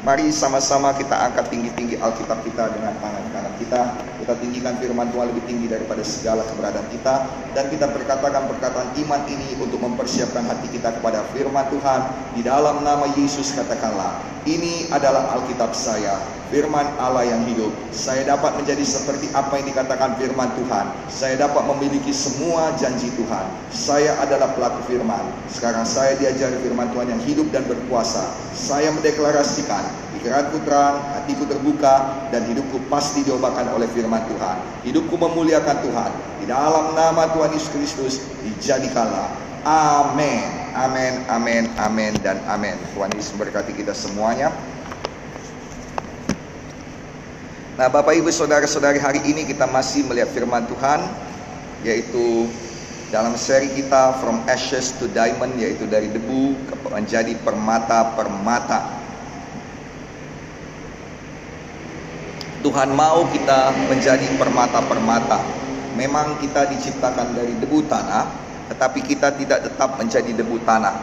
Mari sama-sama kita angkat tinggi-tinggi Alkitab kita dengan tangan kanan kita. Kita tinggikan firman Tuhan lebih tinggi daripada segala keberadaan kita. Dan kita berkatakan perkataan iman ini untuk mempersiapkan hati kita kepada firman Tuhan. Di dalam nama Yesus katakanlah, ini adalah Alkitab saya, firman Allah yang hidup. Saya dapat menjadi seperti apa yang dikatakan firman Tuhan. Saya dapat memiliki semua janji Tuhan. Saya adalah pelaku firman. Sekarang saya diajari firman Tuhan yang hidup dan berkuasa. Saya mendeklarasikan pikiranku terang, hatiku terbuka, dan hidupku pasti diobatkan oleh firman Tuhan. Hidupku memuliakan Tuhan. Di dalam nama Tuhan Yesus Kristus, dijadikanlah. Amin. Amin, amin, amin, dan amin. Tuhan Yesus memberkati kita semuanya. Nah, Bapak Ibu Saudara-saudari, hari ini kita masih melihat firman Tuhan yaitu dalam seri kita From Ashes to Diamond yaitu dari debu menjadi permata-permata. Tuhan mau kita menjadi permata-permata. Memang kita diciptakan dari debu tanah, tetapi kita tidak tetap menjadi debu tanah.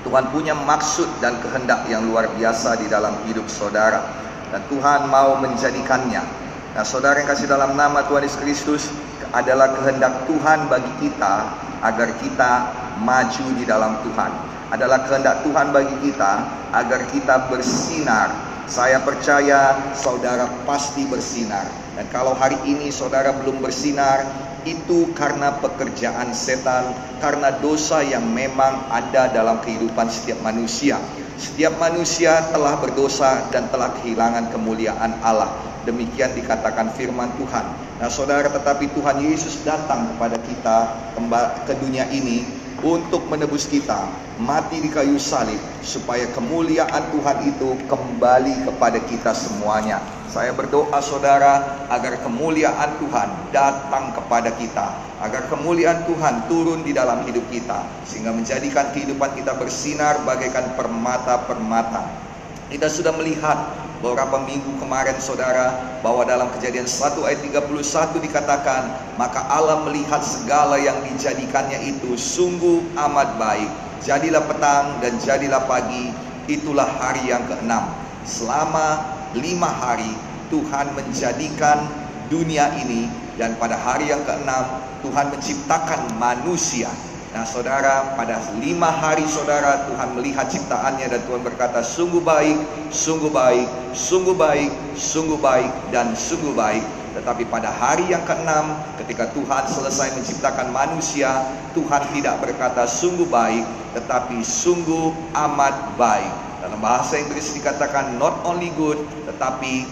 Tuhan punya maksud dan kehendak yang luar biasa di dalam hidup saudara dan Tuhan mau menjadikannya. Nah, saudara yang kasih dalam nama Tuhan Yesus Kristus adalah kehendak Tuhan bagi kita agar kita maju di dalam Tuhan. Adalah kehendak Tuhan bagi kita agar kita bersinar saya percaya saudara pasti bersinar. Dan kalau hari ini saudara belum bersinar, itu karena pekerjaan setan, karena dosa yang memang ada dalam kehidupan setiap manusia. Setiap manusia telah berdosa dan telah kehilangan kemuliaan Allah. Demikian dikatakan firman Tuhan. Nah saudara tetapi Tuhan Yesus datang kepada kita ke dunia ini untuk menebus kita mati di kayu salib supaya kemuliaan Tuhan itu kembali kepada kita semuanya. Saya berdoa saudara agar kemuliaan Tuhan datang kepada kita, agar kemuliaan Tuhan turun di dalam hidup kita sehingga menjadikan kehidupan kita bersinar bagaikan permata-permata. Kita sudah melihat beberapa minggu kemarin saudara bahwa dalam kejadian 1 ayat 31 dikatakan maka Allah melihat segala yang dijadikannya itu sungguh amat baik. Jadilah petang dan jadilah pagi itulah hari yang keenam. Selama lima hari Tuhan menjadikan dunia ini dan pada hari yang keenam Tuhan menciptakan manusia Nah saudara pada lima hari saudara Tuhan melihat ciptaannya dan Tuhan berkata sungguh baik, sungguh baik, sungguh baik, sungguh baik dan sungguh baik. Tetapi pada hari yang keenam ketika Tuhan selesai menciptakan manusia Tuhan tidak berkata sungguh baik tetapi sungguh amat baik. Dalam bahasa Inggris dikatakan not only good tetapi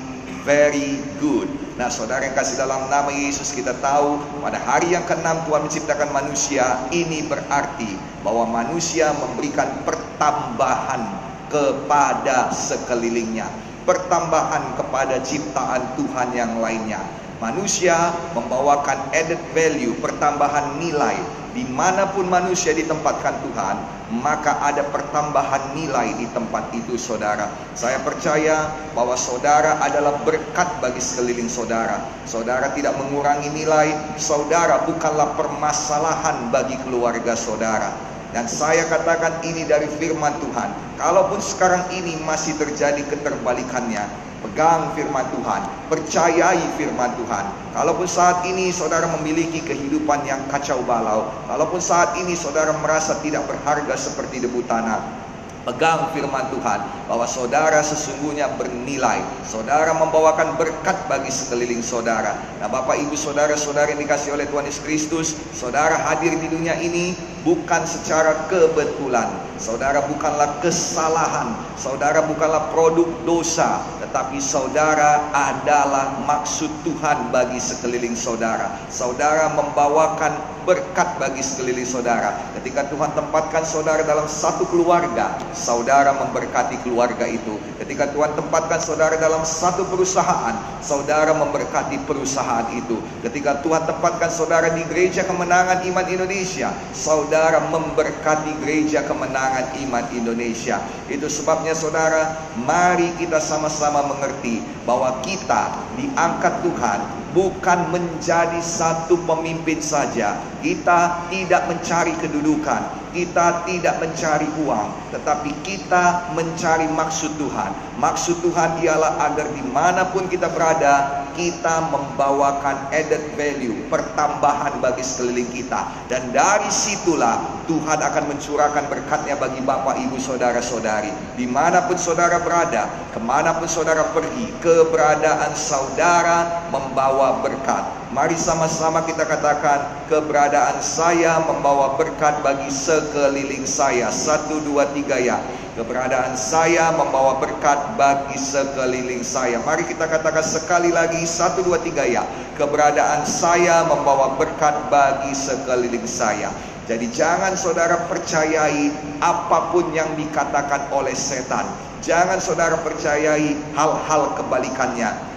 very good. Nah saudara yang kasih dalam nama Yesus kita tahu pada hari yang keenam Tuhan menciptakan manusia ini berarti bahwa manusia memberikan pertambahan kepada sekelilingnya pertambahan kepada ciptaan Tuhan yang lainnya manusia membawakan added value pertambahan nilai di mana pun manusia ditempatkan Tuhan, maka ada pertambahan nilai di tempat itu saudara. Saya percaya bahwa saudara adalah berkat bagi sekeliling saudara. Saudara tidak mengurangi nilai, saudara bukanlah permasalahan bagi keluarga saudara. Dan saya katakan ini dari firman Tuhan. Kalaupun sekarang ini masih terjadi keterbalikannya, Pegang firman Tuhan, percayai firman Tuhan. Kalaupun saat ini saudara memiliki kehidupan yang kacau balau, kalaupun saat ini saudara merasa tidak berharga seperti debu tanah, Pegang firman Tuhan bahwa saudara sesungguhnya bernilai. Saudara membawakan berkat bagi sekeliling saudara. Nah, Bapak Ibu saudara-saudara yang dikasih oleh Tuhan Yesus Kristus, saudara hadir di dunia ini bukan secara kebetulan. Saudara bukanlah kesalahan, saudara bukanlah produk dosa, tetapi saudara adalah maksud Tuhan bagi sekeliling saudara. Saudara membawakan berkat bagi sekeliling saudara. Ketika Tuhan tempatkan saudara dalam satu keluarga, saudara memberkati keluarga itu. Ketika Tuhan tempatkan saudara dalam satu perusahaan, saudara memberkati perusahaan itu. Ketika Tuhan tempatkan saudara di gereja kemenangan iman Indonesia, saudara memberkati gereja kemenangan iman Indonesia. Itu sebabnya saudara, mari kita sama-sama mengerti bahwa kita diangkat Tuhan bukan menjadi satu pemimpin saja. Kita tidak mencari kedudukan, kita tidak mencari uang, tetapi kita mencari maksud Tuhan. Maksud Tuhan ialah agar di mana pun kita berada, kita membawakan added value, pertambahan bagi sekeliling kita. Dan dari situlah Tuhan akan mencurahkan berkatnya bagi Bapak, Ibu, Saudara-saudari. Di mana pun saudara berada, ke mana pun saudara pergi, keberadaan saudara membawa berkat. Mari sama-sama kita katakan keberadaan saya membawa berkat bagi sekeliling saya. Satu, dua, tiga ya. Keberadaan saya membawa berkat bagi sekeliling saya. Mari kita katakan sekali lagi. Satu, dua, tiga ya. Keberadaan saya membawa berkat bagi sekeliling saya. Jadi jangan saudara percayai apa pun yang dikatakan oleh setan. Jangan saudara percayai hal-hal kebalikannya.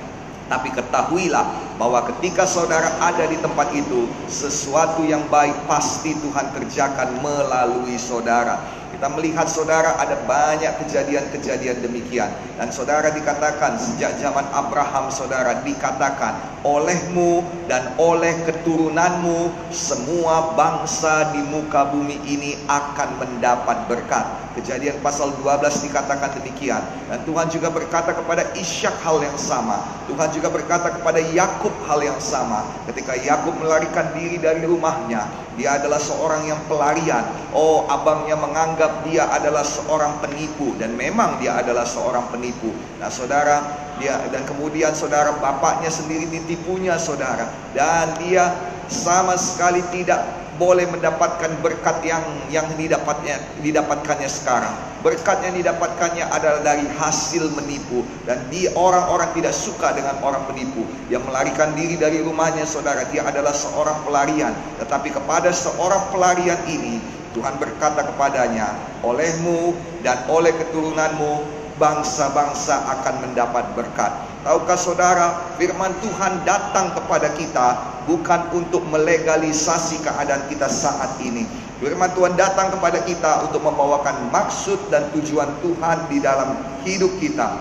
Tapi ketahuilah bahwa ketika saudara ada di tempat itu, sesuatu yang baik pasti Tuhan kerjakan melalui saudara. Kita melihat saudara ada banyak kejadian-kejadian demikian. Dan saudara dikatakan sejak zaman Abraham saudara dikatakan olehmu dan oleh keturunanmu semua bangsa di muka bumi ini akan mendapat berkat. Kejadian pasal 12 dikatakan demikian. Dan Tuhan juga berkata kepada Ishak hal yang sama. Tuhan juga berkata kepada Yakub hal yang sama. Ketika Yakub melarikan diri dari rumahnya, dia adalah seorang yang pelarian. Oh, abangnya menganggap dia adalah seorang penipu dan memang dia adalah seorang penipu. Nah, saudara, dia dan kemudian saudara bapaknya sendiri ditipunya saudara dan dia sama sekali tidak boleh mendapatkan berkat yang yang didapatnya didapatkannya sekarang. Berkat yang didapatkannya adalah dari hasil menipu. Dan di orang-orang tidak suka dengan orang penipu. Yang melarikan diri dari rumahnya saudara. Dia adalah seorang pelarian. Tetapi kepada seorang pelarian ini Tuhan berkata kepadanya olehmu dan oleh keturunanmu bangsa-bangsa akan mendapat berkat Tahukah saudara, firman Tuhan datang kepada kita bukan untuk melegalisasi keadaan kita saat ini. Firman Tuhan datang kepada kita untuk membawakan maksud dan tujuan Tuhan di dalam hidup kita.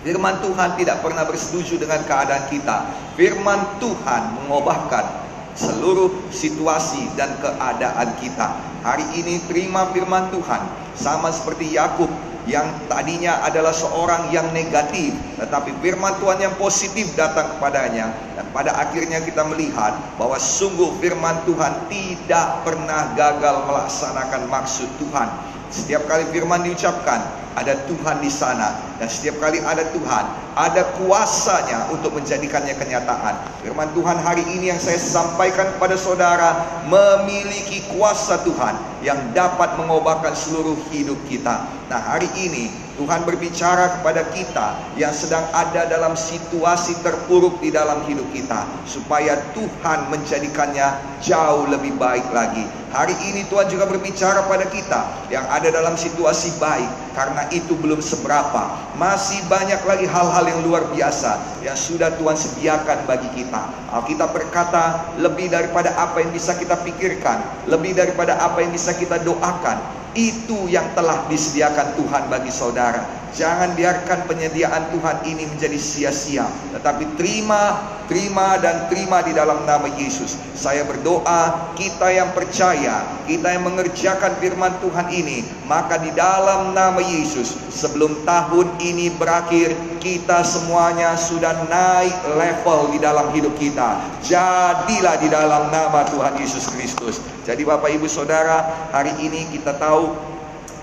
Firman Tuhan tidak pernah bersetuju dengan keadaan kita. Firman Tuhan mengubahkan seluruh situasi dan keadaan kita. Hari ini terima firman Tuhan sama seperti Yakub yang tadinya adalah seorang yang negatif tetapi firman Tuhan yang positif datang kepadanya. Dan pada akhirnya kita melihat bahwa sungguh firman Tuhan tidak pernah gagal melaksanakan maksud Tuhan setiap kali firman diucapkan ada Tuhan di sana. Dan setiap kali ada Tuhan ada kuasanya untuk menjadikannya kenyataan. Firman Tuhan hari ini yang saya sampaikan kepada saudara memiliki kuasa Tuhan yang dapat mengubahkan seluruh hidup kita. Nah hari ini Tuhan berbicara kepada kita yang sedang ada dalam situasi terpuruk di dalam hidup kita supaya Tuhan menjadikannya jauh lebih baik lagi. Hari ini Tuhan juga berbicara pada kita yang ada dalam situasi baik karena itu belum seberapa. Masih banyak lagi hal-hal yang luar biasa yang sudah Tuhan sediakan bagi kita. Alkitab berkata lebih daripada apa yang bisa kita pikirkan, lebih daripada apa yang bisa kita doakan itu yang telah disediakan Tuhan bagi saudara. Jangan biarkan penyediaan Tuhan ini menjadi sia-sia, tetapi terima, terima dan terima di dalam nama Yesus. Saya berdoa, kita yang percaya, kita yang mengerjakan firman Tuhan ini, maka di dalam nama Yesus, sebelum tahun ini berakhir, kita semuanya sudah naik level di dalam hidup kita. Jadilah di dalam nama Tuhan Yesus Kristus. Jadi Bapak Ibu Saudara, hari ini kita tahu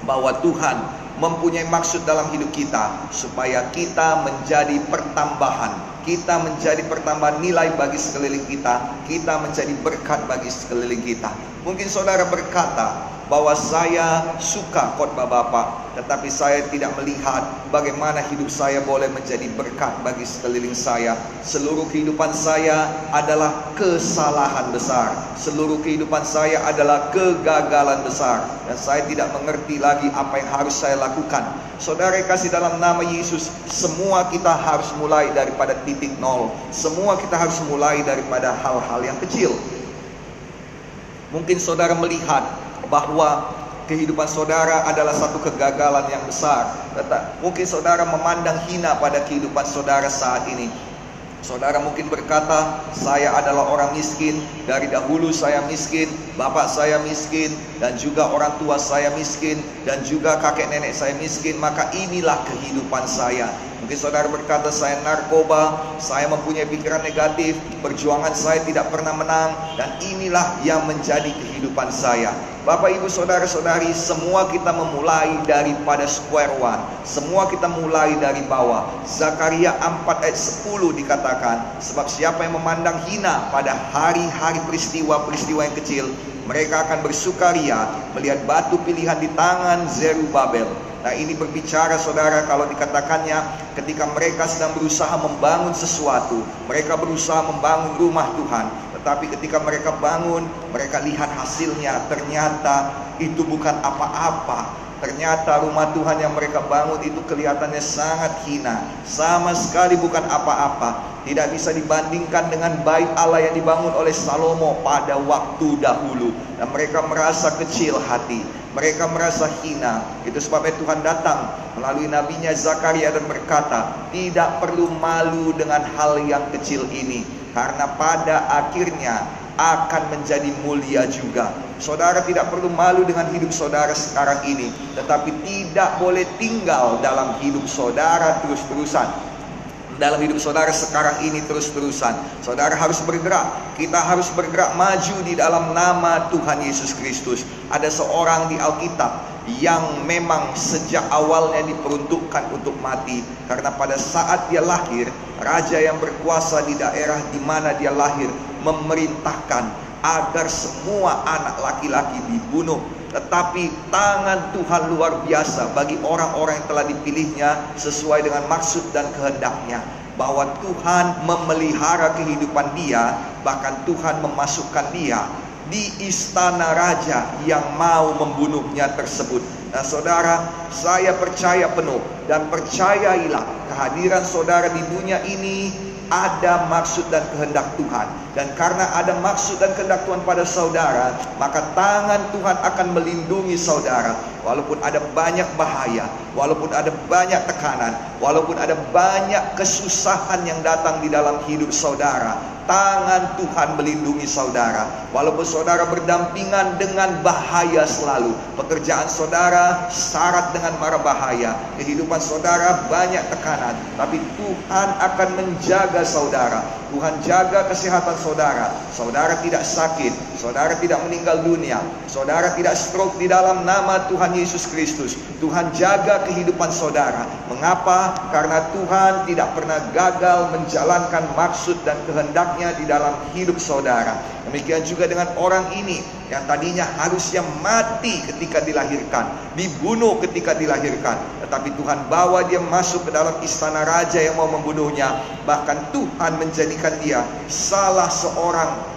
bahwa Tuhan mempunyai maksud dalam hidup kita supaya kita menjadi pertambahan. Kita menjadi pertambahan nilai bagi sekeliling kita kita menjadi berkat bagi sekeliling kita. Mungkin saudara berkata bahwa saya suka khotbah Bapak, tetapi saya tidak melihat bagaimana hidup saya boleh menjadi berkat bagi sekeliling saya. Seluruh kehidupan saya adalah kesalahan besar. Seluruh kehidupan saya adalah kegagalan besar dan saya tidak mengerti lagi apa yang harus saya lakukan. Saudara kasih dalam nama Yesus, semua kita harus mulai daripada titik nol. Semua kita harus mulai daripada hal-hal yang kecil. Mungkin saudara melihat bahwa kehidupan saudara adalah satu kegagalan yang besar. Mungkin saudara memandang hina pada kehidupan saudara saat ini. Saudara mungkin berkata, saya adalah orang miskin, dari dahulu saya miskin, bapak saya miskin, dan juga orang tua saya miskin, dan juga kakek nenek saya miskin, maka inilah kehidupan saya. Mungkin saudara berkata, saya narkoba, saya mempunyai pikiran negatif, perjuangan saya tidak pernah menang, dan inilah yang menjadi kehidupan saya. Bapak ibu saudara saudari semua kita memulai daripada square one. Semua kita mulai dari bawah. Zakaria 4 ayat 10 dikatakan Sebab siapa yang memandang hina pada hari-hari peristiwa-peristiwa yang kecil Mereka akan bersukaria melihat batu pilihan di tangan Zerubabel Nah ini berbicara saudara kalau dikatakannya ketika mereka sedang berusaha membangun sesuatu Mereka berusaha membangun rumah Tuhan tetapi ketika mereka bangun, mereka lihat hasilnya. Ternyata itu bukan apa-apa. Ternyata rumah Tuhan yang mereka bangun itu kelihatannya sangat hina. Sama sekali bukan apa-apa. Tidak bisa dibandingkan dengan bait Allah yang dibangun oleh Salomo pada waktu dahulu. Dan mereka merasa kecil hati. Mereka merasa hina. Itu sebabnya Tuhan datang melalui nabinya Zakaria dan berkata, "Tidak perlu malu dengan hal yang kecil ini." karena pada akhirnya akan menjadi mulia juga. Saudara tidak perlu malu dengan hidup saudara sekarang ini, tetapi tidak boleh tinggal dalam hidup saudara terus-terusan. Dalam hidup saudara sekarang ini terus-terusan, saudara harus bergerak. Kita harus bergerak maju di dalam nama Tuhan Yesus Kristus. Ada seorang di Alkitab yang memang sejak awalnya diperuntukkan untuk mati karena pada saat dia lahir raja yang berkuasa di daerah di mana dia lahir memerintahkan agar semua anak laki-laki dibunuh tetapi tangan Tuhan luar biasa bagi orang-orang yang telah dipilihnya sesuai dengan maksud dan kehendaknya bahwa Tuhan memelihara kehidupan dia bahkan Tuhan memasukkan dia di istana raja yang mau membunuhnya tersebut. Nah, saudara, saya percaya penuh dan percayailah kehadiran saudara di dunia ini ada maksud dan kehendak Tuhan. Dan karena ada maksud dan kehendak Tuhan pada saudara, maka tangan Tuhan akan melindungi saudara. Walaupun ada banyak bahaya, walaupun ada banyak tekanan, walaupun ada banyak kesusahan yang datang di dalam hidup saudara, tangan Tuhan melindungi saudara. Walaupun saudara berdampingan dengan bahaya selalu, pekerjaan saudara syarat dengan mara bahaya, kehidupan saudara banyak tekanan, tapi Tuhan akan menjaga saudara. Tuhan jaga kesehatan saudara. Saudara tidak sakit, saudara tidak meninggal dunia, saudara tidak stroke di dalam nama Tuhan Yesus Kristus. Tuhan jaga kehidupan saudara. Mengapa? Karena Tuhan tidak pernah gagal menjalankan maksud dan kehendaknya di dalam hidup saudara. Demikian juga dengan orang ini yang tadinya harusnya mati ketika dilahirkan, dibunuh ketika dilahirkan, tetapi Tuhan bawa dia masuk ke dalam istana raja yang mau membunuhnya. Bahkan Tuhan menjadikan dia salah seorang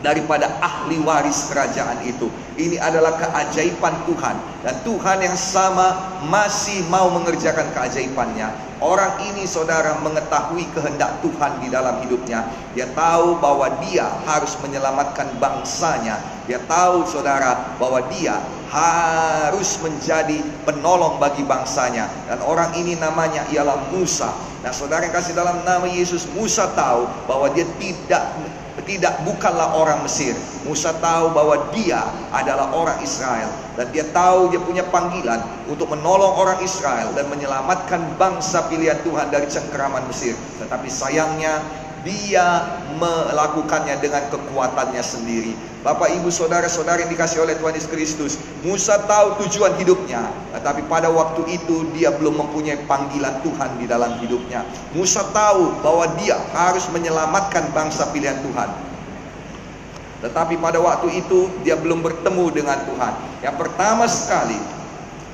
daripada ahli waris kerajaan itu. Ini adalah keajaiban Tuhan dan Tuhan yang sama masih mau mengerjakan keajaibannya. Orang ini saudara mengetahui kehendak Tuhan di dalam hidupnya. Dia tahu bahwa dia harus menyelamatkan bangsanya. Dia tahu saudara bahwa dia harus menjadi penolong bagi bangsanya. Dan orang ini namanya ialah Musa. Nah saudara yang kasih dalam nama Yesus, Musa tahu bahwa dia tidak tidak bukanlah orang Mesir. Musa tahu bahwa dia adalah orang Israel dan dia tahu dia punya panggilan untuk menolong orang Israel dan menyelamatkan bangsa pilihan Tuhan dari cengkeraman Mesir. Tetapi sayangnya dia melakukannya dengan kekuatannya sendiri. Bapak, ibu, saudara-saudara yang dikasih oleh Tuhan Yesus Kristus, Musa tahu tujuan hidupnya, tetapi pada waktu itu dia belum mempunyai panggilan Tuhan di dalam hidupnya. Musa tahu bahwa dia harus menyelamatkan bangsa pilihan Tuhan. Tetapi pada waktu itu dia belum bertemu dengan Tuhan. Yang pertama sekali,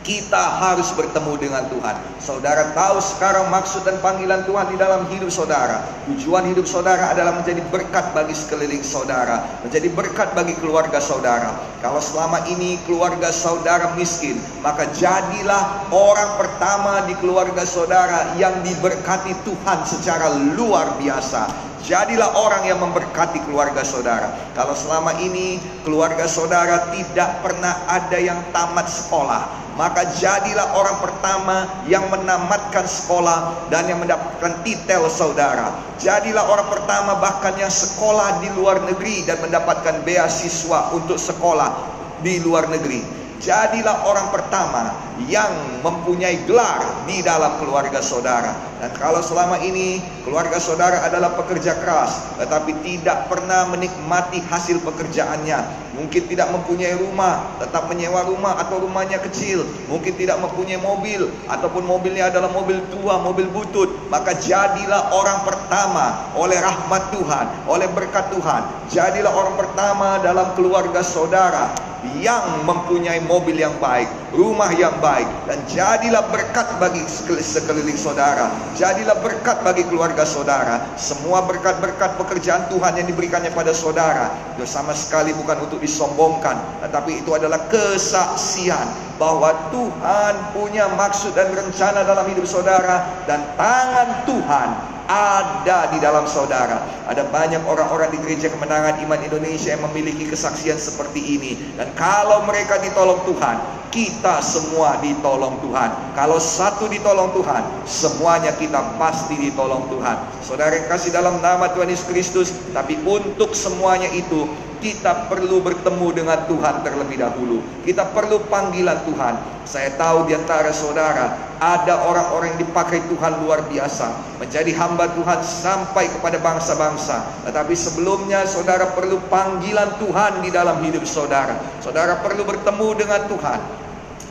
kita harus bertemu dengan Tuhan. Saudara tahu sekarang maksud dan panggilan Tuhan di dalam hidup saudara. Tujuan hidup saudara adalah menjadi berkat bagi sekeliling saudara, menjadi berkat bagi keluarga saudara. Kalau selama ini keluarga saudara miskin, maka jadilah orang pertama di keluarga saudara yang diberkati Tuhan secara luar biasa. Jadilah orang yang memberkati keluarga saudara. Kalau selama ini keluarga saudara tidak pernah ada yang tamat sekolah, maka jadilah orang pertama yang menamatkan sekolah dan yang mendapatkan titel saudara. Jadilah orang pertama bahkan yang sekolah di luar negeri dan mendapatkan beasiswa untuk sekolah di luar negeri. Jadilah orang pertama yang mempunyai gelar di dalam keluarga saudara. Dan kalau selama ini keluarga saudara adalah pekerja keras, tetapi tidak pernah menikmati hasil pekerjaannya, mungkin tidak mempunyai rumah, tetap menyewa rumah atau rumahnya kecil, mungkin tidak mempunyai mobil ataupun mobilnya adalah mobil tua, mobil butut, maka jadilah orang pertama oleh rahmat Tuhan, oleh berkat Tuhan. Jadilah orang pertama dalam keluarga saudara yang mempunyai mobil yang baik, rumah yang baik dan jadilah berkat bagi sekeliling saudara. Jadilah berkat bagi keluarga saudara. Semua berkat-berkat pekerjaan Tuhan yang diberikannya pada saudara itu sama sekali bukan untuk disombongkan, tetapi itu adalah kesaksian bahwa Tuhan punya maksud dan rencana dalam hidup saudara dan tangan Tuhan ada di dalam saudara. Ada banyak orang-orang di gereja kemenangan iman Indonesia yang memiliki kesaksian seperti ini. Dan kalau mereka ditolong Tuhan, kita semua ditolong Tuhan. Kalau satu ditolong Tuhan, semuanya kita pasti ditolong Tuhan. Saudara kasih dalam nama Tuhan Yesus Kristus, tapi untuk semuanya itu kita perlu bertemu dengan Tuhan terlebih dahulu. Kita perlu panggilan Tuhan. Saya tahu di antara saudara ada orang-orang yang dipakai Tuhan luar biasa menjadi hamba Tuhan sampai kepada bangsa-bangsa. Tetapi sebelumnya saudara perlu panggilan Tuhan di dalam hidup saudara. Saudara perlu bertemu dengan Tuhan.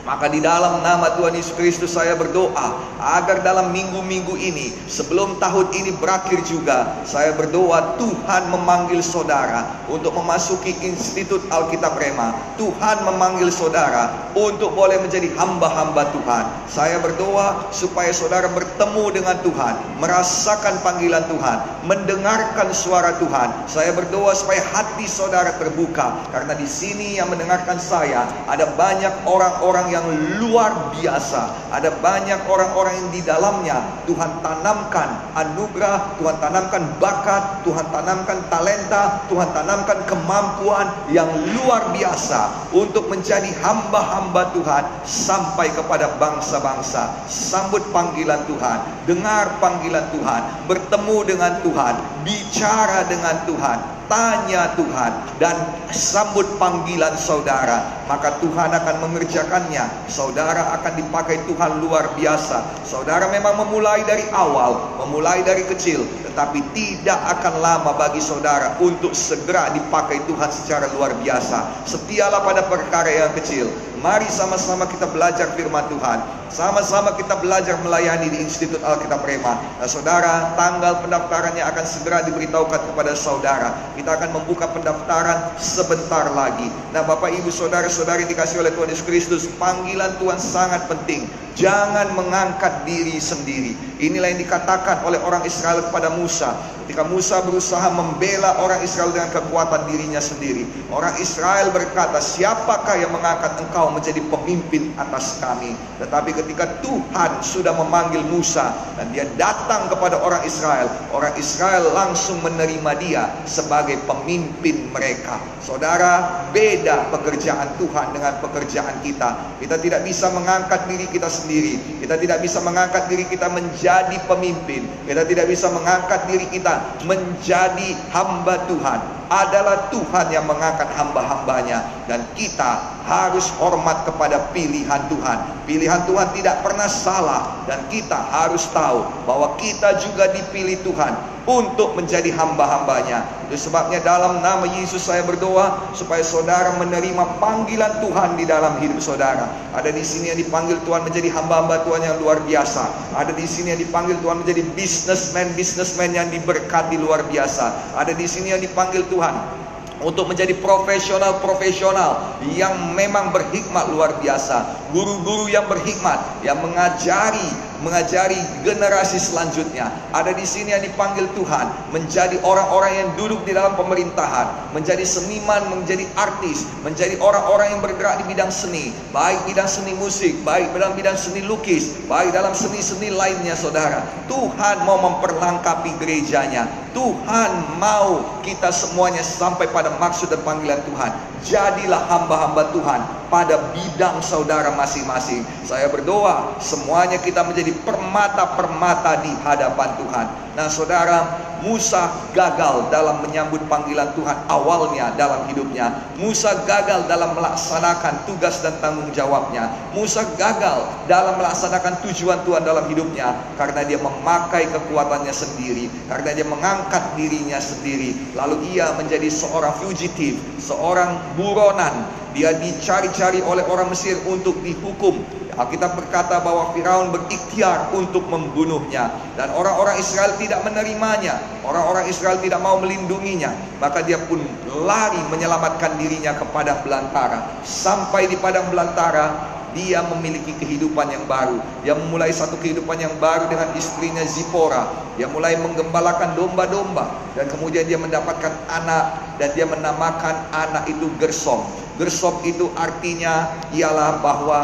Maka di dalam nama Tuhan Yesus Kristus saya berdoa agar dalam minggu-minggu ini sebelum tahun ini berakhir juga saya berdoa Tuhan memanggil saudara untuk memasuki Institut Alkitab Rema. Tuhan memanggil saudara untuk boleh menjadi hamba-hamba Tuhan. Saya berdoa supaya saudara bertemu dengan Tuhan, merasakan panggilan Tuhan, mendengarkan suara Tuhan. Saya berdoa supaya hati saudara terbuka karena di sini yang mendengarkan saya ada banyak orang-orang yang luar biasa. Ada banyak orang-orang yang di dalamnya Tuhan tanamkan anugerah, Tuhan tanamkan bakat, Tuhan tanamkan talenta, Tuhan tanamkan kemampuan yang luar biasa untuk menjadi hamba-hamba Tuhan sampai kepada bangsa-bangsa. Sambut panggilan Tuhan, dengar panggilan Tuhan, bertemu dengan Tuhan, bicara dengan Tuhan, tanya Tuhan dan sambut panggilan saudara maka Tuhan akan mengerjakannya saudara akan dipakai Tuhan luar biasa saudara memang memulai dari awal memulai dari kecil tetapi tidak akan lama bagi saudara untuk segera dipakai Tuhan secara luar biasa setialah pada perkara yang kecil Mari sama-sama kita belajar firman Tuhan. Sama-sama kita belajar melayani di Institut Alkitab Rema. Nah, saudara, tanggal pendaftarannya akan segera diberitahukan kepada saudara. Kita akan membuka pendaftaran sebentar lagi. Nah, Bapak Ibu Saudara-saudari dikasih oleh Tuhan Yesus Kristus, panggilan Tuhan sangat penting. Jangan mengangkat diri sendiri. Inilah yang dikatakan oleh orang Israel kepada Musa. Ketika Musa berusaha membela orang Israel dengan kekuatan dirinya sendiri. Orang Israel berkata, siapakah yang mengangkat engkau menjadi pemimpin atas kami? Tetapi ketika Tuhan sudah memanggil Musa dan dia datang kepada orang Israel, orang Israel langsung menerima dia sebagai pemimpin mereka. Saudara, beda pekerjaan Tuhan dengan pekerjaan kita. Kita tidak bisa mengangkat diri kita sendiri. Kita tidak bisa mengangkat diri kita menjadi pemimpin. Kita tidak bisa mengangkat diri kita menjadi hamba Tuhan. Adalah Tuhan yang mengangkat hamba-hambanya. Dan kita harus hormat kepada pilihan Tuhan. Pilihan Tuhan tidak pernah salah. Dan kita harus tahu bahwa kita juga dipilih Tuhan untuk menjadi hamba-hambanya. Itu sebabnya dalam nama Yesus saya berdoa supaya saudara menerima panggilan Tuhan di dalam hidup saudara. Ada di sini yang dipanggil Tuhan menjadi hamba-hamba Tuhan yang luar biasa. Ada di sini yang dipanggil Tuhan menjadi businessman-businessman yang diberkati luar biasa. Ada di sini yang dipanggil Tuhan untuk menjadi profesional-profesional yang memang berhikmat luar biasa, guru-guru yang berhikmat yang mengajari mengajari generasi selanjutnya. Ada di sini yang dipanggil Tuhan menjadi orang-orang yang duduk di dalam pemerintahan, menjadi seniman, menjadi artis, menjadi orang-orang yang bergerak di bidang seni, baik bidang seni musik, baik dalam bidang seni lukis, baik dalam seni-seni lainnya, saudara. Tuhan mau memperlengkapi gerejanya. Tuhan mau kita semuanya sampai pada maksud dan panggilan Tuhan. Jadilah hamba-hamba Tuhan pada bidang saudara masing-masing. Saya berdoa semuanya kita menjadi permata-permata di hadapan Tuhan. Nah, saudara, Musa gagal dalam menyambut panggilan Tuhan awalnya dalam hidupnya. Musa gagal dalam melaksanakan tugas dan tanggung jawabnya. Musa gagal dalam melaksanakan tujuan Tuhan dalam hidupnya karena dia memakai kekuatannya sendiri, karena dia mengangkat dirinya sendiri. Lalu ia menjadi seorang fugitif, seorang buronan. Dia dicari-cari oleh orang Mesir untuk dihukum Alkitab berkata bahwa Firaun berikhtiar untuk membunuhnya dan orang-orang Israel tidak menerimanya. Orang-orang Israel tidak mau melindunginya, maka dia pun lari menyelamatkan dirinya ke padang belantara. Sampai di padang belantara, dia memiliki kehidupan yang baru. Dia memulai satu kehidupan yang baru dengan istrinya Zipora. Dia mulai menggembalakan domba-domba dan kemudian dia mendapatkan anak dan dia menamakan anak itu Gersom. Gersom itu artinya ialah bahwa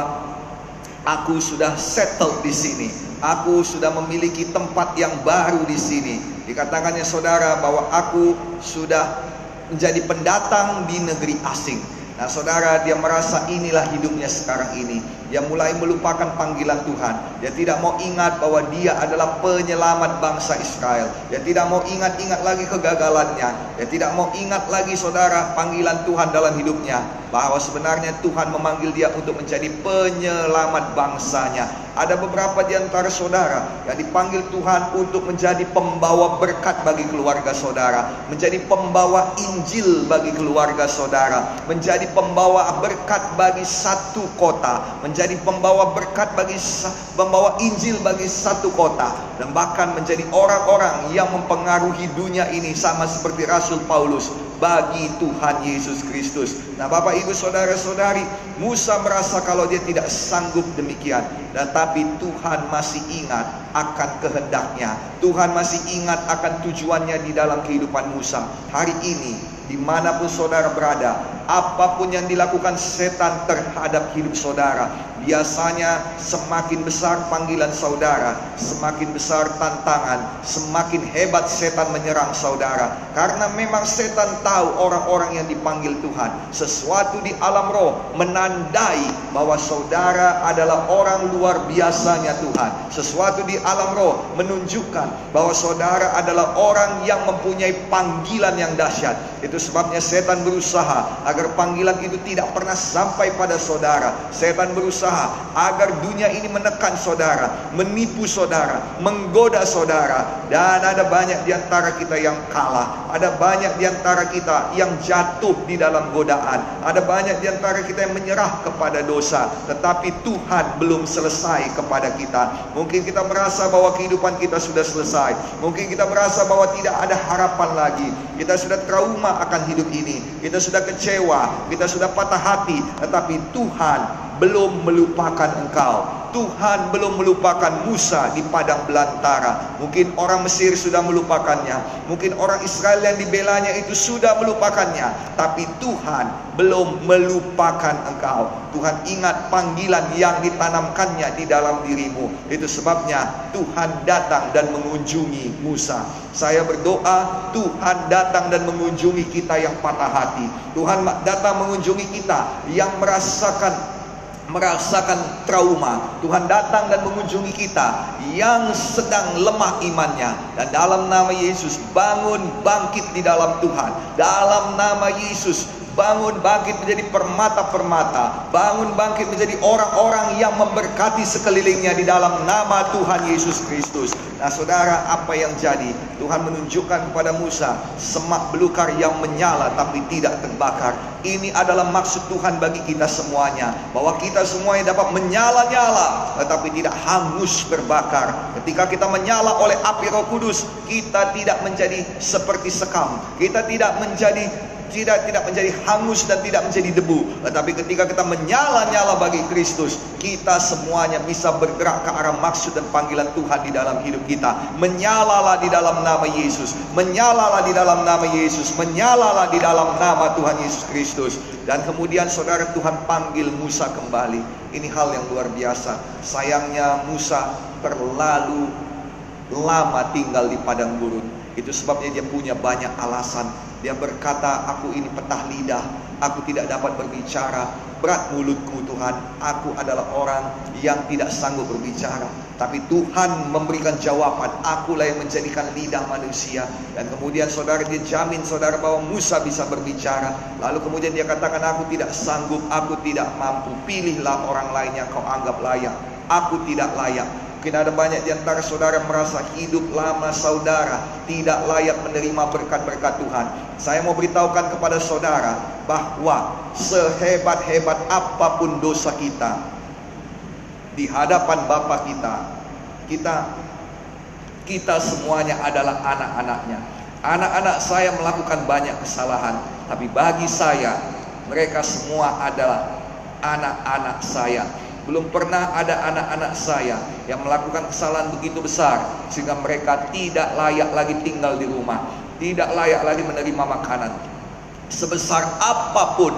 Aku sudah settle di sini. Aku sudah memiliki tempat yang baru di sini. Dikatakannya saudara bahwa aku sudah menjadi pendatang di negeri asing. Nah saudara dia merasa inilah hidupnya sekarang ini. Dia mulai melupakan panggilan Tuhan. Dia tidak mau ingat bahwa dia adalah penyelamat bangsa Israel. Dia tidak mau ingat-ingat lagi kegagalannya. Dia tidak mau ingat lagi saudara panggilan Tuhan dalam hidupnya. Bahwa sebenarnya Tuhan memanggil dia untuk menjadi penyelamat bangsanya ada beberapa di antara saudara yang dipanggil Tuhan untuk menjadi pembawa berkat bagi keluarga saudara, menjadi pembawa Injil bagi keluarga saudara, menjadi pembawa berkat bagi satu kota, menjadi pembawa berkat bagi pembawa Injil bagi satu kota, dan bahkan menjadi orang-orang yang mempengaruhi dunia ini sama seperti Rasul Paulus bagi Tuhan Yesus Kristus. Nah, Bapak Ibu saudara-saudari, Musa merasa kalau dia tidak sanggup demikian, tetapi Tuhan masih ingat akan kehendaknya. Tuhan masih ingat akan tujuannya di dalam kehidupan Musa. Hari ini, di mana pun saudara berada, apa pun yang dilakukan setan terhadap hidup saudara, Biasanya semakin besar panggilan saudara, semakin besar tantangan, semakin hebat setan menyerang saudara. Karena memang setan tahu orang-orang yang dipanggil Tuhan. Sesuatu di alam roh menandai bahwa saudara adalah orang luar biasanya Tuhan. Sesuatu di alam roh menunjukkan bahwa saudara adalah orang yang mempunyai panggilan yang dahsyat. Itu sebabnya setan berusaha agar panggilan itu tidak pernah sampai pada saudara. Setan berusaha agar dunia ini menekan saudara, menipu saudara, menggoda saudara. Dan ada banyak di antara kita yang kalah. Ada banyak di antara kita yang jatuh di dalam godaan. Ada banyak di antara kita yang menyerah kepada dosa. Tetapi Tuhan belum selesai kepada kita. Mungkin kita merasa bahwa kehidupan kita sudah selesai. Mungkin kita merasa bahwa tidak ada harapan lagi. Kita sudah trauma akan hidup ini. Kita sudah kecewa. Kita sudah patah hati. Tetapi Tuhan belum melupakan engkau. Tuhan belum melupakan Musa di padang belantara. Mungkin orang Mesir sudah melupakannya. Mungkin orang Israel yang dibelanya itu sudah melupakannya. Tapi Tuhan belum melupakan engkau. Tuhan ingat panggilan yang ditanamkannya di dalam dirimu. Itu sebabnya Tuhan datang dan mengunjungi Musa. Saya berdoa Tuhan datang dan mengunjungi kita yang patah hati. Tuhan datang mengunjungi kita yang merasakan merasakan trauma. Tuhan datang dan mengunjungi kita yang sedang lemah imannya. Dan dalam nama Yesus bangun bangkit di dalam Tuhan. Dalam nama Yesus Bangun bangkit menjadi permata-permata. Bangun bangkit menjadi orang-orang yang memberkati sekelilingnya di dalam nama Tuhan Yesus Kristus. Nah saudara apa yang jadi? Tuhan menunjukkan kepada Musa semak belukar yang menyala tapi tidak terbakar. Ini adalah maksud Tuhan bagi kita semuanya. Bahwa kita semuanya dapat menyala-nyala tetapi tidak hangus berbakar. Ketika kita menyala oleh api roh kudus, kita tidak menjadi seperti sekam. Kita tidak menjadi tidak tidak menjadi hangus dan tidak menjadi debu. Tetapi ketika kita menyala-nyala bagi Kristus, kita semuanya bisa bergerak ke arah maksud dan panggilan Tuhan di dalam hidup kita. Menyalalah di dalam nama Yesus, menyalalah di dalam nama Yesus, menyalalah di dalam nama Tuhan Yesus Kristus. Dan kemudian saudara Tuhan panggil Musa kembali. Ini hal yang luar biasa. Sayangnya Musa terlalu lama tinggal di padang gurun Itu sebabnya dia punya banyak alasan. Dia berkata, aku ini petah lidah, aku tidak dapat berbicara, berat mulutku Tuhan, aku adalah orang yang tidak sanggup berbicara. Tapi Tuhan memberikan jawaban, akulah yang menjadikan lidah manusia. Dan kemudian saudara dia jamin saudara bahwa Musa bisa berbicara. Lalu kemudian dia katakan, aku tidak sanggup, aku tidak mampu. Pilihlah orang lain yang kau anggap layak. Aku tidak layak. Mungkin ada banyak di antara saudara merasa hidup lama saudara tidak layak menerima berkat-berkat Tuhan. Saya mau beritahukan kepada saudara bahwa sehebat-hebat apa pun dosa kita di hadapan Bapa kita, kita kita semuanya adalah anak-anaknya. Anak-anak saya melakukan banyak kesalahan, tapi bagi saya mereka semua adalah anak-anak saya. Belum pernah ada anak-anak saya yang melakukan kesalahan begitu besar sehingga mereka tidak layak lagi tinggal di rumah, tidak layak lagi menerima makanan. Sebesar apa pun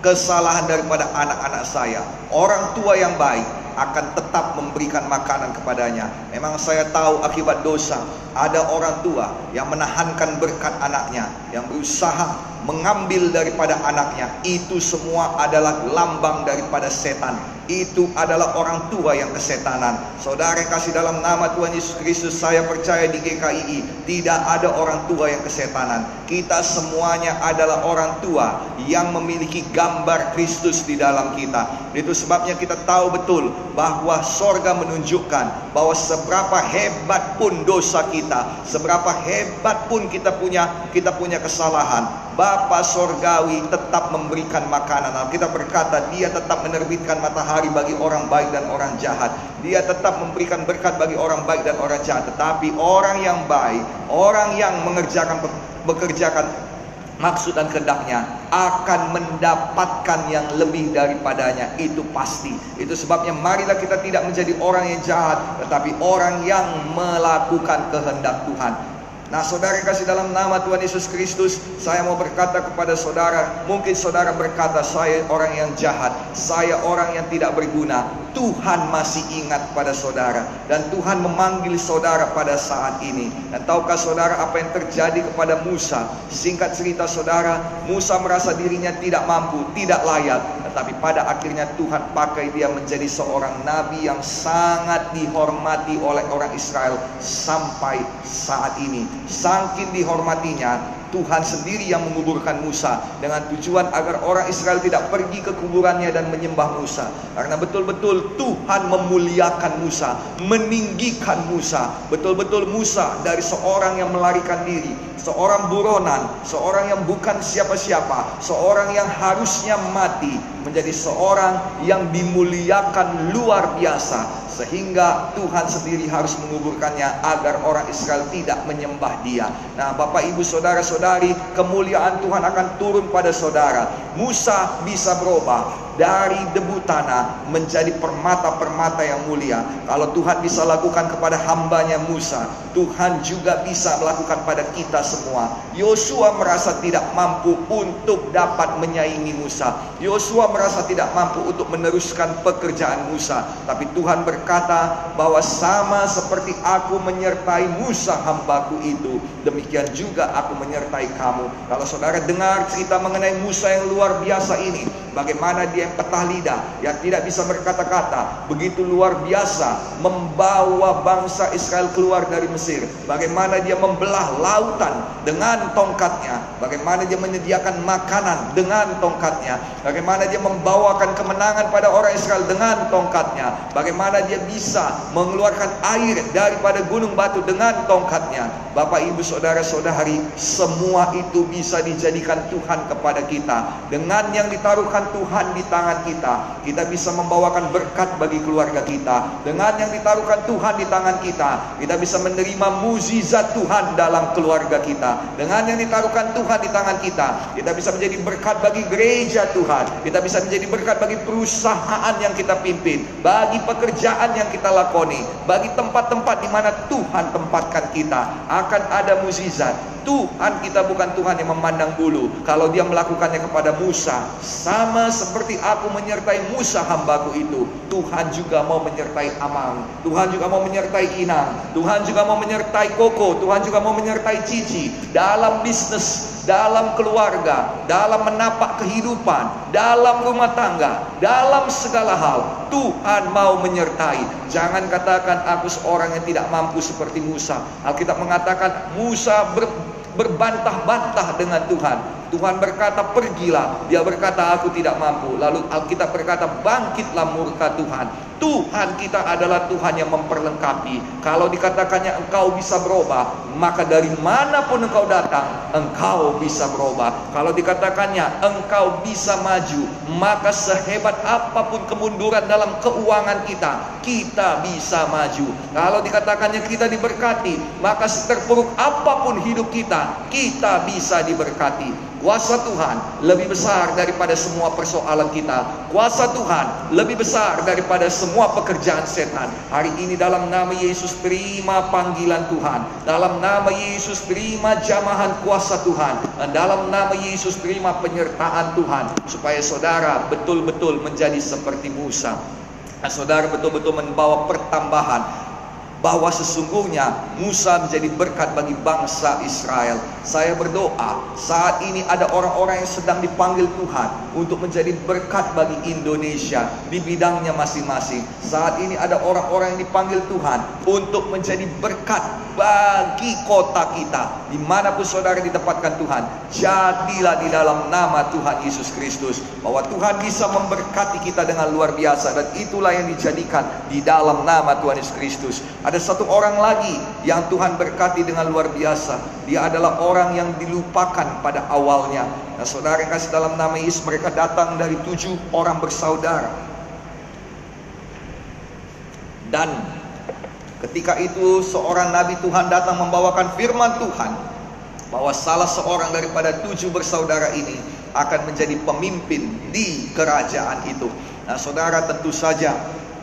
kesalahan daripada anak-anak saya, orang tua yang baik akan tetap memberikan makanan kepadanya. Memang saya tahu akibat dosa ada orang tua yang menahankan berkat anaknya, yang berusaha mengambil daripada anaknya. Itu semua adalah lambang daripada setan itu adalah orang tua yang kesetanan. Saudara kasih dalam nama Tuhan Yesus Kristus, saya percaya di GKI tidak ada orang tua yang kesetanan. Kita semuanya adalah orang tua yang memiliki gambar Kristus di dalam kita. Itu sebabnya kita tahu betul bahwa sorga menunjukkan bahwa seberapa hebat pun dosa kita, seberapa hebat pun kita punya kita punya kesalahan, Bapa sorgawi tetap memberikan makanan. Kita berkata dia tetap menerbitkan matahari bagi orang baik dan orang jahat. Dia tetap memberikan berkat bagi orang baik dan orang jahat. Tetapi orang yang baik, orang yang mengerjakan bekerjakan maksud dan kehendaknya akan mendapatkan yang lebih daripadanya itu pasti itu sebabnya marilah kita tidak menjadi orang yang jahat tetapi orang yang melakukan kehendak Tuhan Nah saudara kasih dalam nama Tuhan Yesus Kristus Saya mau berkata kepada saudara Mungkin saudara berkata saya orang yang jahat Saya orang yang tidak berguna Tuhan masih ingat pada saudara Dan Tuhan memanggil saudara pada saat ini. Dan tahukah saudara apa yang terjadi kepada Musa? Singkat cerita saudara Musa merasa dirinya tidak mampu Tidak layak. Tetapi pada akhirnya Tuhan pakai dia menjadi seorang nabi Yang sangat dihormati oleh orang Israel Sampai saat ini. Sangkin dihormatinya, Tuhan sendiri yang menguburkan Musa dengan tujuan agar orang Israel tidak pergi ke kuburannya dan menyembah Musa. Karena betul-betul Tuhan memuliakan Musa, meninggikan Musa. Betul-betul Musa dari seorang yang melarikan diri, seorang buronan, seorang yang bukan siapa-siapa, seorang yang harusnya mati menjadi seorang yang dimuliakan luar biasa sehingga Tuhan sendiri harus menguburkannya agar orang Israel tidak menyembah dia. Nah, Bapak Ibu Saudara-saudari, kemuliaan Tuhan akan turun pada saudara. Musa bisa berubah dari debu tanah menjadi permata-permata yang mulia. Kalau Tuhan bisa lakukan kepada hambanya Musa, Tuhan juga bisa melakukan pada kita semua. Yosua merasa tidak mampu untuk dapat menyaingi Musa. Yosua merasa tidak mampu untuk meneruskan pekerjaan Musa. Tapi Tuhan berkata bahwa sama seperti aku menyertai Musa hambaku itu, demikian juga aku menyertai kamu. Kalau saudara dengar cerita mengenai Musa yang luar biasa ini, bagaimana dia yang petah lidah, yang tidak bisa berkata-kata, begitu luar biasa membawa bangsa Israel keluar dari Mesir. Bagaimana dia membelah lautan dengan tongkatnya, bagaimana dia menyediakan makanan dengan tongkatnya, bagaimana dia membawakan kemenangan pada orang Israel dengan tongkatnya, bagaimana dia bisa mengeluarkan air daripada gunung batu dengan tongkatnya. Bapak, Ibu, Saudara-saudari, semua itu bisa dijadikan Tuhan kepada kita dengan yang ditaruhkan Tuhan di tangan kita, kita bisa membawakan berkat bagi keluarga kita. Dengan yang ditaruhkan Tuhan di tangan kita, kita bisa menerima mukjizat Tuhan dalam keluarga kita. Dengan yang ditaruhkan Tuhan di tangan kita, kita bisa menjadi berkat bagi gereja Tuhan. Kita bisa menjadi berkat bagi perusahaan yang kita pimpin, bagi pekerjaan yang kita lakoni, bagi tempat-tempat di mana Tuhan tempatkan kita. Akan ada mukjizat. Tuhan kita bukan Tuhan yang memandang bulu. Kalau dia melakukannya kepada Musa, sama seperti aku menyertai Musa hambaku itu, Tuhan juga mau menyertai Amang, Tuhan juga mau menyertai Inang, Tuhan juga mau menyertai Koko, Tuhan juga mau menyertai Cici dalam bisnis, dalam keluarga, dalam menapak kehidupan, dalam rumah tangga, dalam segala hal. Tuhan mau menyertai. Jangan katakan aku seorang yang tidak mampu seperti Musa. Alkitab mengatakan Musa ber, berbantah-bantah dengan Tuhan. Tuhan berkata pergilah. Dia berkata aku tidak mampu. Lalu Alkitab berkata bangkitlah murka Tuhan Tuhan kita adalah Tuhan yang memperlengkapi. Kalau dikatakannya engkau bisa berubah, maka dari mana pun engkau datang, engkau bisa berubah. Kalau dikatakannya engkau bisa maju, maka sehebat apa pun kemunduran dalam keuangan kita, kita bisa maju. Kalau dikatakannya kita diberkati, maka seterpuruk apa pun hidup kita, kita bisa diberkati. Kuasa Tuhan lebih besar daripada semua persoalan kita. Kuasa Tuhan lebih besar daripada semua pekerjaan setan. Hari ini dalam nama Yesus terima panggilan Tuhan. Dalam nama Yesus terima jamahan kuasa Tuhan. Dan dalam nama Yesus terima penyertaan Tuhan. Supaya saudara betul-betul menjadi seperti Musa. Dan saudara betul-betul membawa pertambahan bahwa sesungguhnya Musa menjadi berkat bagi bangsa Israel. Saya berdoa saat ini ada orang-orang yang sedang dipanggil Tuhan untuk menjadi berkat bagi Indonesia di bidangnya masing-masing. Saat ini ada orang-orang yang dipanggil Tuhan untuk menjadi berkat bagi kota kita. Di mana pun saudara ditempatkan Tuhan, jadilah di dalam nama Tuhan Yesus Kristus. Bahwa Tuhan bisa memberkati kita dengan luar biasa dan itulah yang dijadikan di dalam nama Tuhan Yesus Kristus. Ada satu orang lagi yang Tuhan berkati dengan luar biasa. Dia adalah orang yang dilupakan pada awalnya. Nah saudara yang kasih dalam nama Yesus mereka datang dari tujuh orang bersaudara. Dan ketika itu seorang nabi Tuhan datang membawakan firman Tuhan bahwa salah seorang daripada tujuh bersaudara ini akan menjadi pemimpin di kerajaan itu. Nah, saudara tentu saja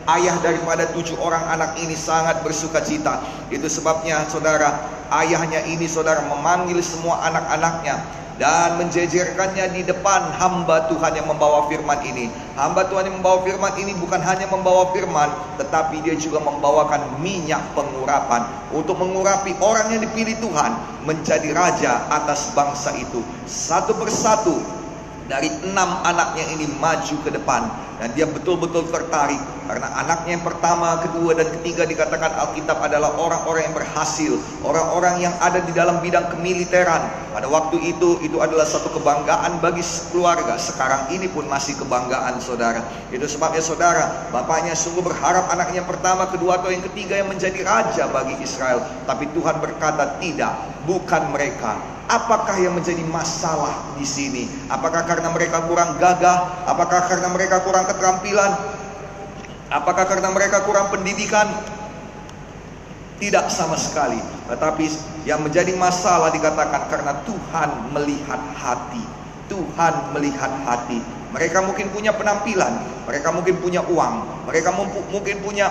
ayah daripada tujuh orang anak ini sangat bersuka cita. Itu sebabnya saudara, ayahnya ini saudara memanggil semua anak-anaknya dan menjejerkannya di depan hamba Tuhan yang membawa firman ini. Hamba Tuhan yang membawa firman ini bukan hanya membawa firman, tetapi dia juga membawakan minyak pengurapan untuk mengurapi orang yang dipilih Tuhan menjadi raja atas bangsa itu. Satu persatu dari enam anaknya ini maju ke depan dan dia betul-betul tertarik karena anaknya yang pertama, kedua dan ketiga dikatakan Alkitab adalah orang-orang yang berhasil, orang-orang yang ada di dalam bidang kemiliteran. Pada waktu itu itu adalah satu kebanggaan bagi keluarga. Sekarang ini pun masih kebanggaan saudara. Itu sebabnya saudara, bapaknya sungguh berharap anaknya yang pertama, kedua atau yang ketiga yang menjadi raja bagi Israel. Tapi Tuhan berkata tidak, bukan mereka, Apakah yang menjadi masalah di sini? Apakah karena mereka kurang gagah? Apakah karena mereka kurang keterampilan? Apakah karena mereka kurang pendidikan? Tidak sama sekali. Tetapi yang menjadi masalah dikatakan karena Tuhan melihat hati. Tuhan melihat hati. Mereka mungkin punya penampilan, mereka mungkin punya uang, mereka mungkin punya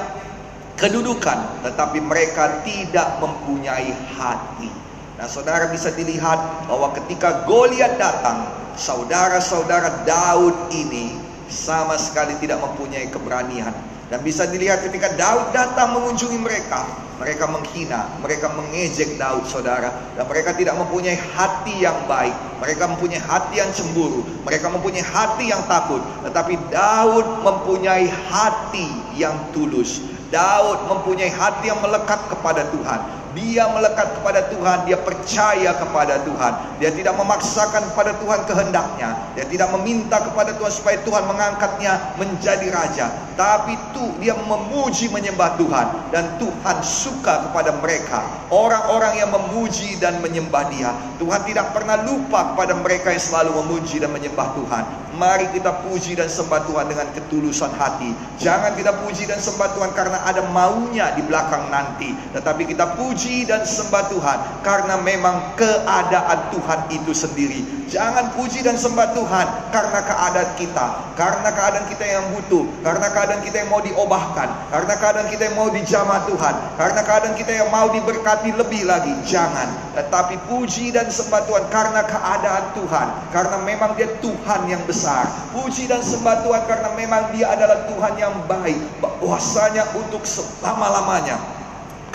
kedudukan, tetapi mereka tidak mempunyai hati. Nah, saudara bisa dilihat bahwa ketika Goliat datang, saudara-saudara Daud ini sama sekali tidak mempunyai keberanian. Dan bisa dilihat ketika Daud datang mengunjungi mereka, mereka menghina, mereka mengejek Daud saudara. Dan mereka tidak mempunyai hati yang baik. Mereka mempunyai hati yang cemburu. Mereka mempunyai hati yang takut. Tetapi Daud mempunyai hati yang tulus. Daud mempunyai hati yang melekat kepada Tuhan. Dia melekat kepada Tuhan, dia percaya kepada Tuhan. Dia tidak memaksakan kepada Tuhan kehendaknya. Dia tidak meminta kepada Tuhan supaya Tuhan mengangkatnya menjadi raja. Tapi itu dia memuji menyembah Tuhan dan Tuhan suka kepada mereka. Orang-orang yang memuji dan menyembah Dia. Tuhan tidak pernah lupa kepada mereka yang selalu memuji dan menyembah Tuhan. Mari kita puji dan sembah Tuhan dengan ketulusan hati. Jangan kita puji dan sembah Tuhan karena ada maunya di belakang nanti, tetapi kita puji puji dan sembah Tuhan karena memang keadaan Tuhan itu sendiri. Jangan puji dan sembah Tuhan karena keadaan kita, karena keadaan kita yang butuh, karena keadaan kita yang mau diobahkan, karena keadaan kita yang mau dijamah Tuhan, karena keadaan kita yang mau diberkati lebih lagi. Jangan, tetapi puji dan sembah Tuhan karena keadaan Tuhan, karena memang Dia Tuhan yang besar. Puji dan sembah Tuhan karena memang Dia adalah Tuhan yang baik, bahwasanya untuk selama-lamanya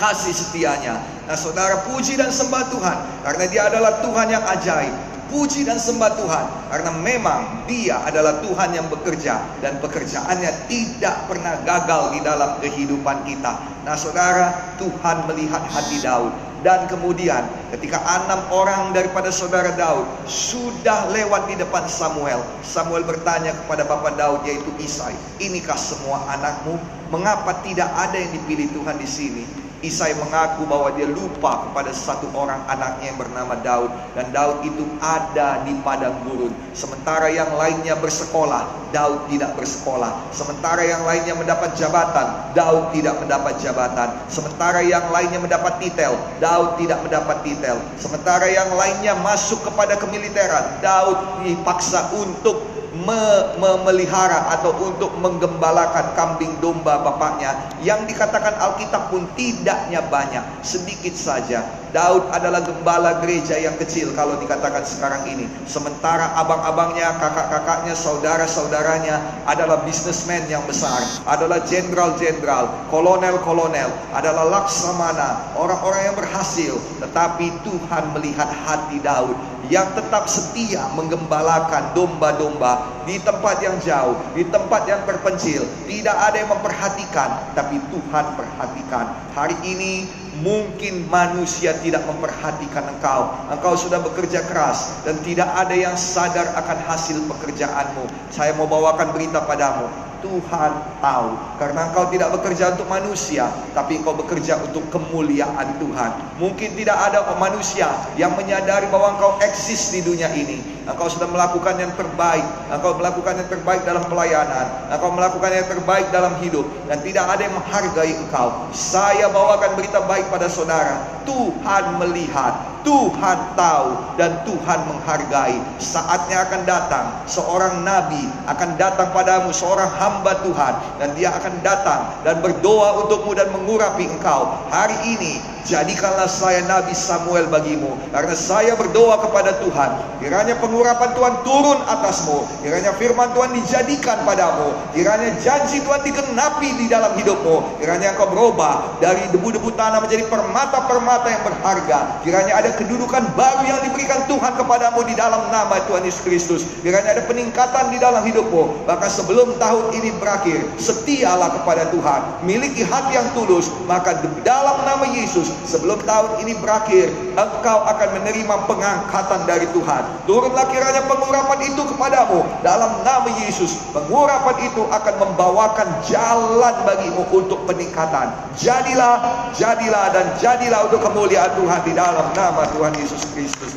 kasih setianya. Nah saudara puji dan sembah Tuhan karena dia adalah Tuhan yang ajaib. Puji dan sembah Tuhan karena memang dia adalah Tuhan yang bekerja dan pekerjaannya tidak pernah gagal di dalam kehidupan kita. Nah saudara Tuhan melihat hati Daud dan kemudian ketika enam orang daripada saudara Daud sudah lewat di depan Samuel, Samuel bertanya kepada bapak Daud yaitu Isai, inikah semua anakmu? Mengapa tidak ada yang dipilih Tuhan di sini? Isai mengaku bahwa dia lupa kepada satu orang anaknya yang bernama Daud dan Daud itu ada di padang gurun. Sementara yang lainnya bersekolah, Daud tidak bersekolah. Sementara yang lainnya mendapat jabatan, Daud tidak mendapat jabatan. Sementara yang lainnya mendapat titel, Daud tidak mendapat titel. Sementara yang lainnya masuk kepada kemiliteran, Daud dipaksa untuk me, memelihara atau untuk menggembalakan kambing domba bapaknya yang dikatakan Alkitab pun tidaknya banyak sedikit saja. Daud adalah gembala gereja yang kecil kalau dikatakan sekarang ini. Sementara abang-abangnya kakak-kakaknya saudara-saudaranya adalah bisnismen yang besar adalah jenderal-jenderal kolonel-kolonel adalah laksamana orang-orang yang berhasil. Tetapi Tuhan melihat hati Daud yang tetap setia menggembalakan domba-domba di tempat yang jauh, di tempat yang terpencil. Tidak ada yang memperhatikan, tapi Tuhan perhatikan. Hari ini mungkin manusia tidak memperhatikan engkau. Engkau sudah bekerja keras dan tidak ada yang sadar akan hasil pekerjaanmu. Saya mau bawakan berita padamu. Tuhan tahu. Karena engkau tidak bekerja untuk manusia tapi engkau bekerja untuk kemuliaan Tuhan. Mungkin tidak ada manusia yang menyadari bahwa engkau eksis di dunia ini. Engkau sudah melakukan yang terbaik. Engkau melakukan yang terbaik dalam pelayanan. Engkau melakukan yang terbaik dalam hidup. Dan tidak ada yang menghargai engkau. Saya bawakan berita baik pada saudara. Tuhan melihat. Tuhan tahu. Dan Tuhan menghargai. Saatnya akan datang. Seorang nabi akan datang padamu. Seorang hamba Tuhan dan dia akan datang dan berdoa untukmu dan mengurapi engkau. Hari ini jadikanlah saya Nabi Samuel bagimu karena saya berdoa kepada Tuhan. Kiranya pengurapan Tuhan turun atasmu kiranya firman Tuhan dijadikan padamu kiranya janji Tuhan digenapi di dalam hidupmu. Kiranya engkau berubah dari debu-debu tanah menjadi permata-permata yang berharga. Kiranya ada kedudukan baru yang diberikan Tuhan kepadamu di dalam nama Tuhan Yesus Kristus. Kiranya ada peningkatan di dalam hidupmu. Bahkan sebelum tahun ini berakhir setialah kepada Tuhan miliki hati yang tulus maka dalam nama Yesus sebelum tahun ini berakhir, engkau akan menerima pengangkatan dari Tuhan. Turunlah kiranya pengurapan itu kepadamu dalam nama Yesus. Pengurapan itu akan membawakan jalan bagimu untuk peningkatan. Jadilah, jadilah dan jadilah untuk kemuliaan Tuhan di dalam nama Tuhan Yesus Kristus.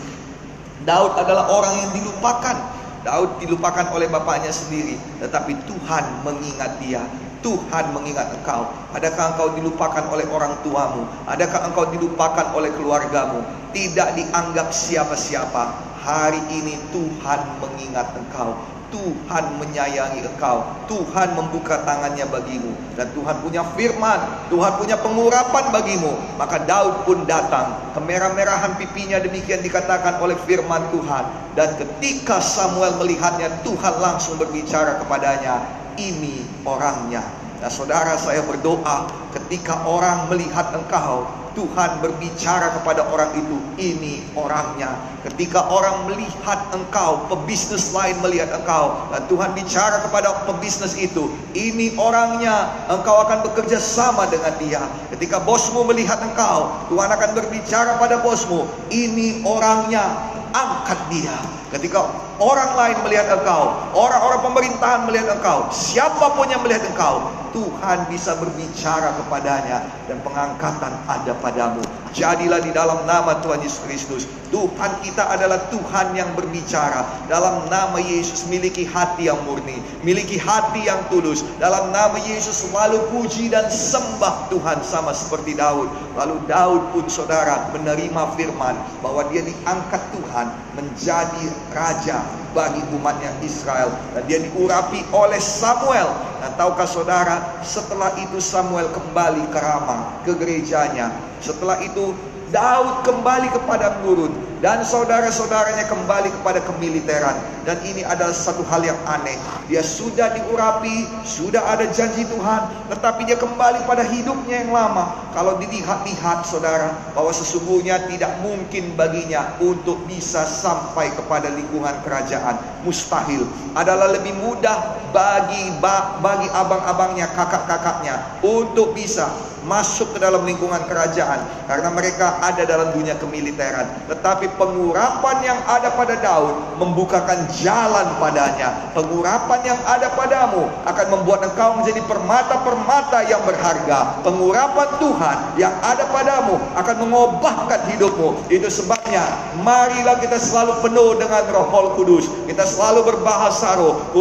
Daud adalah orang yang dilupakan. Daud dilupakan oleh bapaknya sendiri, tetapi Tuhan mengingat dia. Tuhan mengingat engkau. Adakah engkau dilupakan oleh orang tuamu? Adakah engkau dilupakan oleh keluargamu? Tidak dianggap siapa-siapa. Hari ini Tuhan mengingat engkau. Tuhan menyayangi engkau. Tuhan membuka tangannya bagimu. Dan Tuhan punya firman. Tuhan punya pengurapan bagimu. Maka Daud pun datang. Kemerah-merahan pipinya demikian dikatakan oleh firman Tuhan. Dan ketika Samuel melihatnya, Tuhan langsung berbicara kepadanya ini orangnya. Nah saudara saya berdoa ketika orang melihat engkau Tuhan berbicara kepada orang itu ini orangnya. Ketika orang melihat engkau pebisnis lain melihat engkau dan Tuhan bicara kepada pebisnis itu ini orangnya engkau akan bekerja sama dengan dia. Ketika bosmu melihat engkau Tuhan akan berbicara pada bosmu ini orangnya angkat dia. Ketika orang lain melihat engkau, orang-orang pemerintahan melihat engkau, siapa pun yang melihat engkau, Tuhan bisa berbicara kepadanya dan pengangkatan ada padamu. Jadilah di dalam nama Tuhan Yesus Kristus. Tuhan kita adalah Tuhan yang berbicara. Dalam nama Yesus miliki hati yang murni. Miliki hati yang tulus. Dalam nama Yesus selalu puji dan sembah Tuhan sama seperti Daud. Lalu Daud pun saudara menerima firman bahwa dia diangkat Tuhan menjadi raja bagi umatnya Israel. Dan dia diurapi oleh Samuel. Dan tahukah saudara setelah itu Samuel kembali ke Rama, ke gerejanya. Setelah itu Daud kembali kepada gurun dan saudara-saudaranya kembali kepada kemiliteran. Dan ini adalah satu hal yang aneh. Dia sudah diurapi sudah ada janji Tuhan tetapi dia kembali pada hidupnya yang lama. Kalau dilihat-lihat saudara bahwa sesungguhnya tidak mungkin baginya untuk bisa sampai kepada lingkungan kerajaan. Mustahil. Adalah lebih mudah bagi bagi abang-abangnya kakak-kakaknya untuk bisa masuk ke dalam lingkungan kerajaan karena mereka ada dalam dunia kemiliteran. Tetapi pengurapan yang ada pada Daud membukakan jalan padanya. Pengurapan yang ada padamu akan membuat engkau menjadi permata-permata yang berharga. Pengurapan Tuhan yang ada padamu akan mengubahkan hidupmu. Itu sebabnya marilah kita selalu penuh dengan Roh Kudus. Kita selalu berbahasa roh.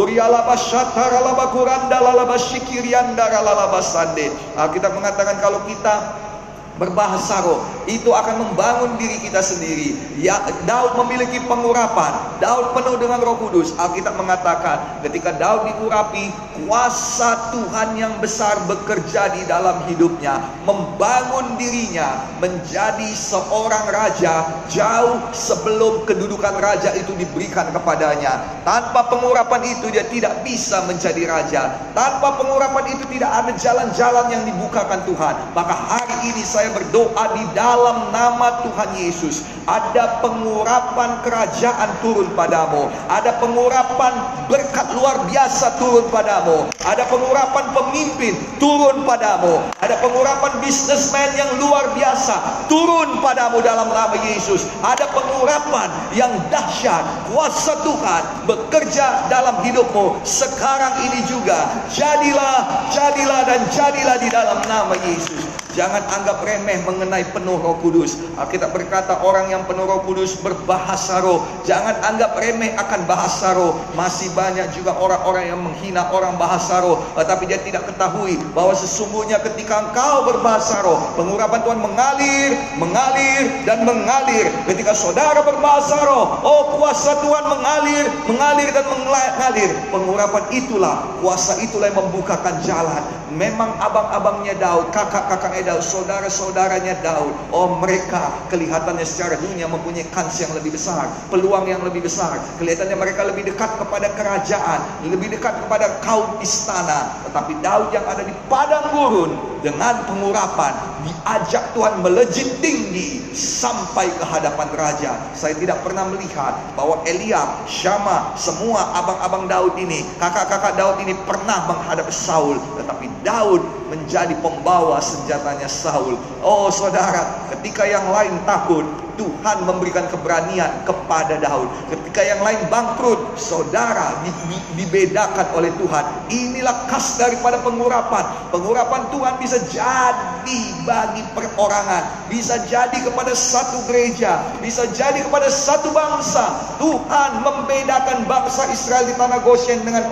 Kita mengatakan kalau kita berbahasa roh itu akan membangun diri kita sendiri. Ya Daud memiliki pengurapan. Daud penuh dengan roh kudus. Alkitab mengatakan ketika Daud diurapi kuasa Tuhan yang besar bekerja di dalam hidupnya membangun dirinya menjadi seorang raja jauh sebelum kedudukan raja itu diberikan kepadanya. Tanpa pengurapan itu dia tidak bisa menjadi raja. Tanpa pengurapan itu tidak ada jalan-jalan yang dibukakan Tuhan. Maka hari ini saya berdoa di dalam nama Tuhan Yesus. Ada pengurapan kerajaan turun padamu. Ada pengurapan berkat luar biasa turun padamu. Ada pengurapan pemimpin turun padamu. Ada pengurapan bisnismen yang luar biasa turun padamu dalam nama Yesus. Ada pengurapan yang dahsyat. Kuasa Tuhan bekerja dalam hidupmu sekarang ini juga. Jadilah, jadilah dan jadilah di dalam nama Yesus. Jangan anggap remeh mengenai penuh roh kudus. Alkitab berkata orang yang penuh roh kudus berbahasa roh. Jangan anggap remeh akan bahasa roh. Masih banyak juga orang-orang yang menghina orang bahasa roh. Tetapi dia tidak ketahui bahwa sesungguhnya ketika engkau berbahasa roh. Pengurapan Tuhan mengalir, mengalir dan mengalir. Ketika saudara berbahasa roh. Oh kuasa Tuhan mengalir, mengalir dan mengalir. Pengurapan itulah, kuasa itulah yang membukakan jalan. Memang abang-abangnya Daud, kakak-kakaknya Daud, saudara-saudaranya Daud. Oh mereka kelihatannya secara dunia mempunyai kans yang lebih besar. Peluang yang lebih besar. Kelihatannya mereka lebih dekat kepada kerajaan. Lebih dekat kepada kaum istana. Tetapi Daud yang ada di padang gurun. Dengan pengurapan. Diajak Tuhan melejit tinggi. Sampai ke hadapan raja. Saya tidak pernah melihat bahwa Eliab, Syama, semua abang-abang Daud ini. Kakak-kakak Daud ini pernah menghadap Saul. Tetapi Daud menjadi pembawa senjatanya Saul. Oh saudara, ketika yang lain takut, Tuhan memberikan keberanian kepada Daud. Ketika yang lain bangkrut, saudara di, di, dibedakan oleh Tuhan. Inilah khas daripada pengurapan. Pengurapan Tuhan bisa jadi bagi perorangan, bisa jadi kepada satu gereja, bisa jadi kepada satu bangsa. Tuhan membedakan bangsa Israel di tanah Goshen dengan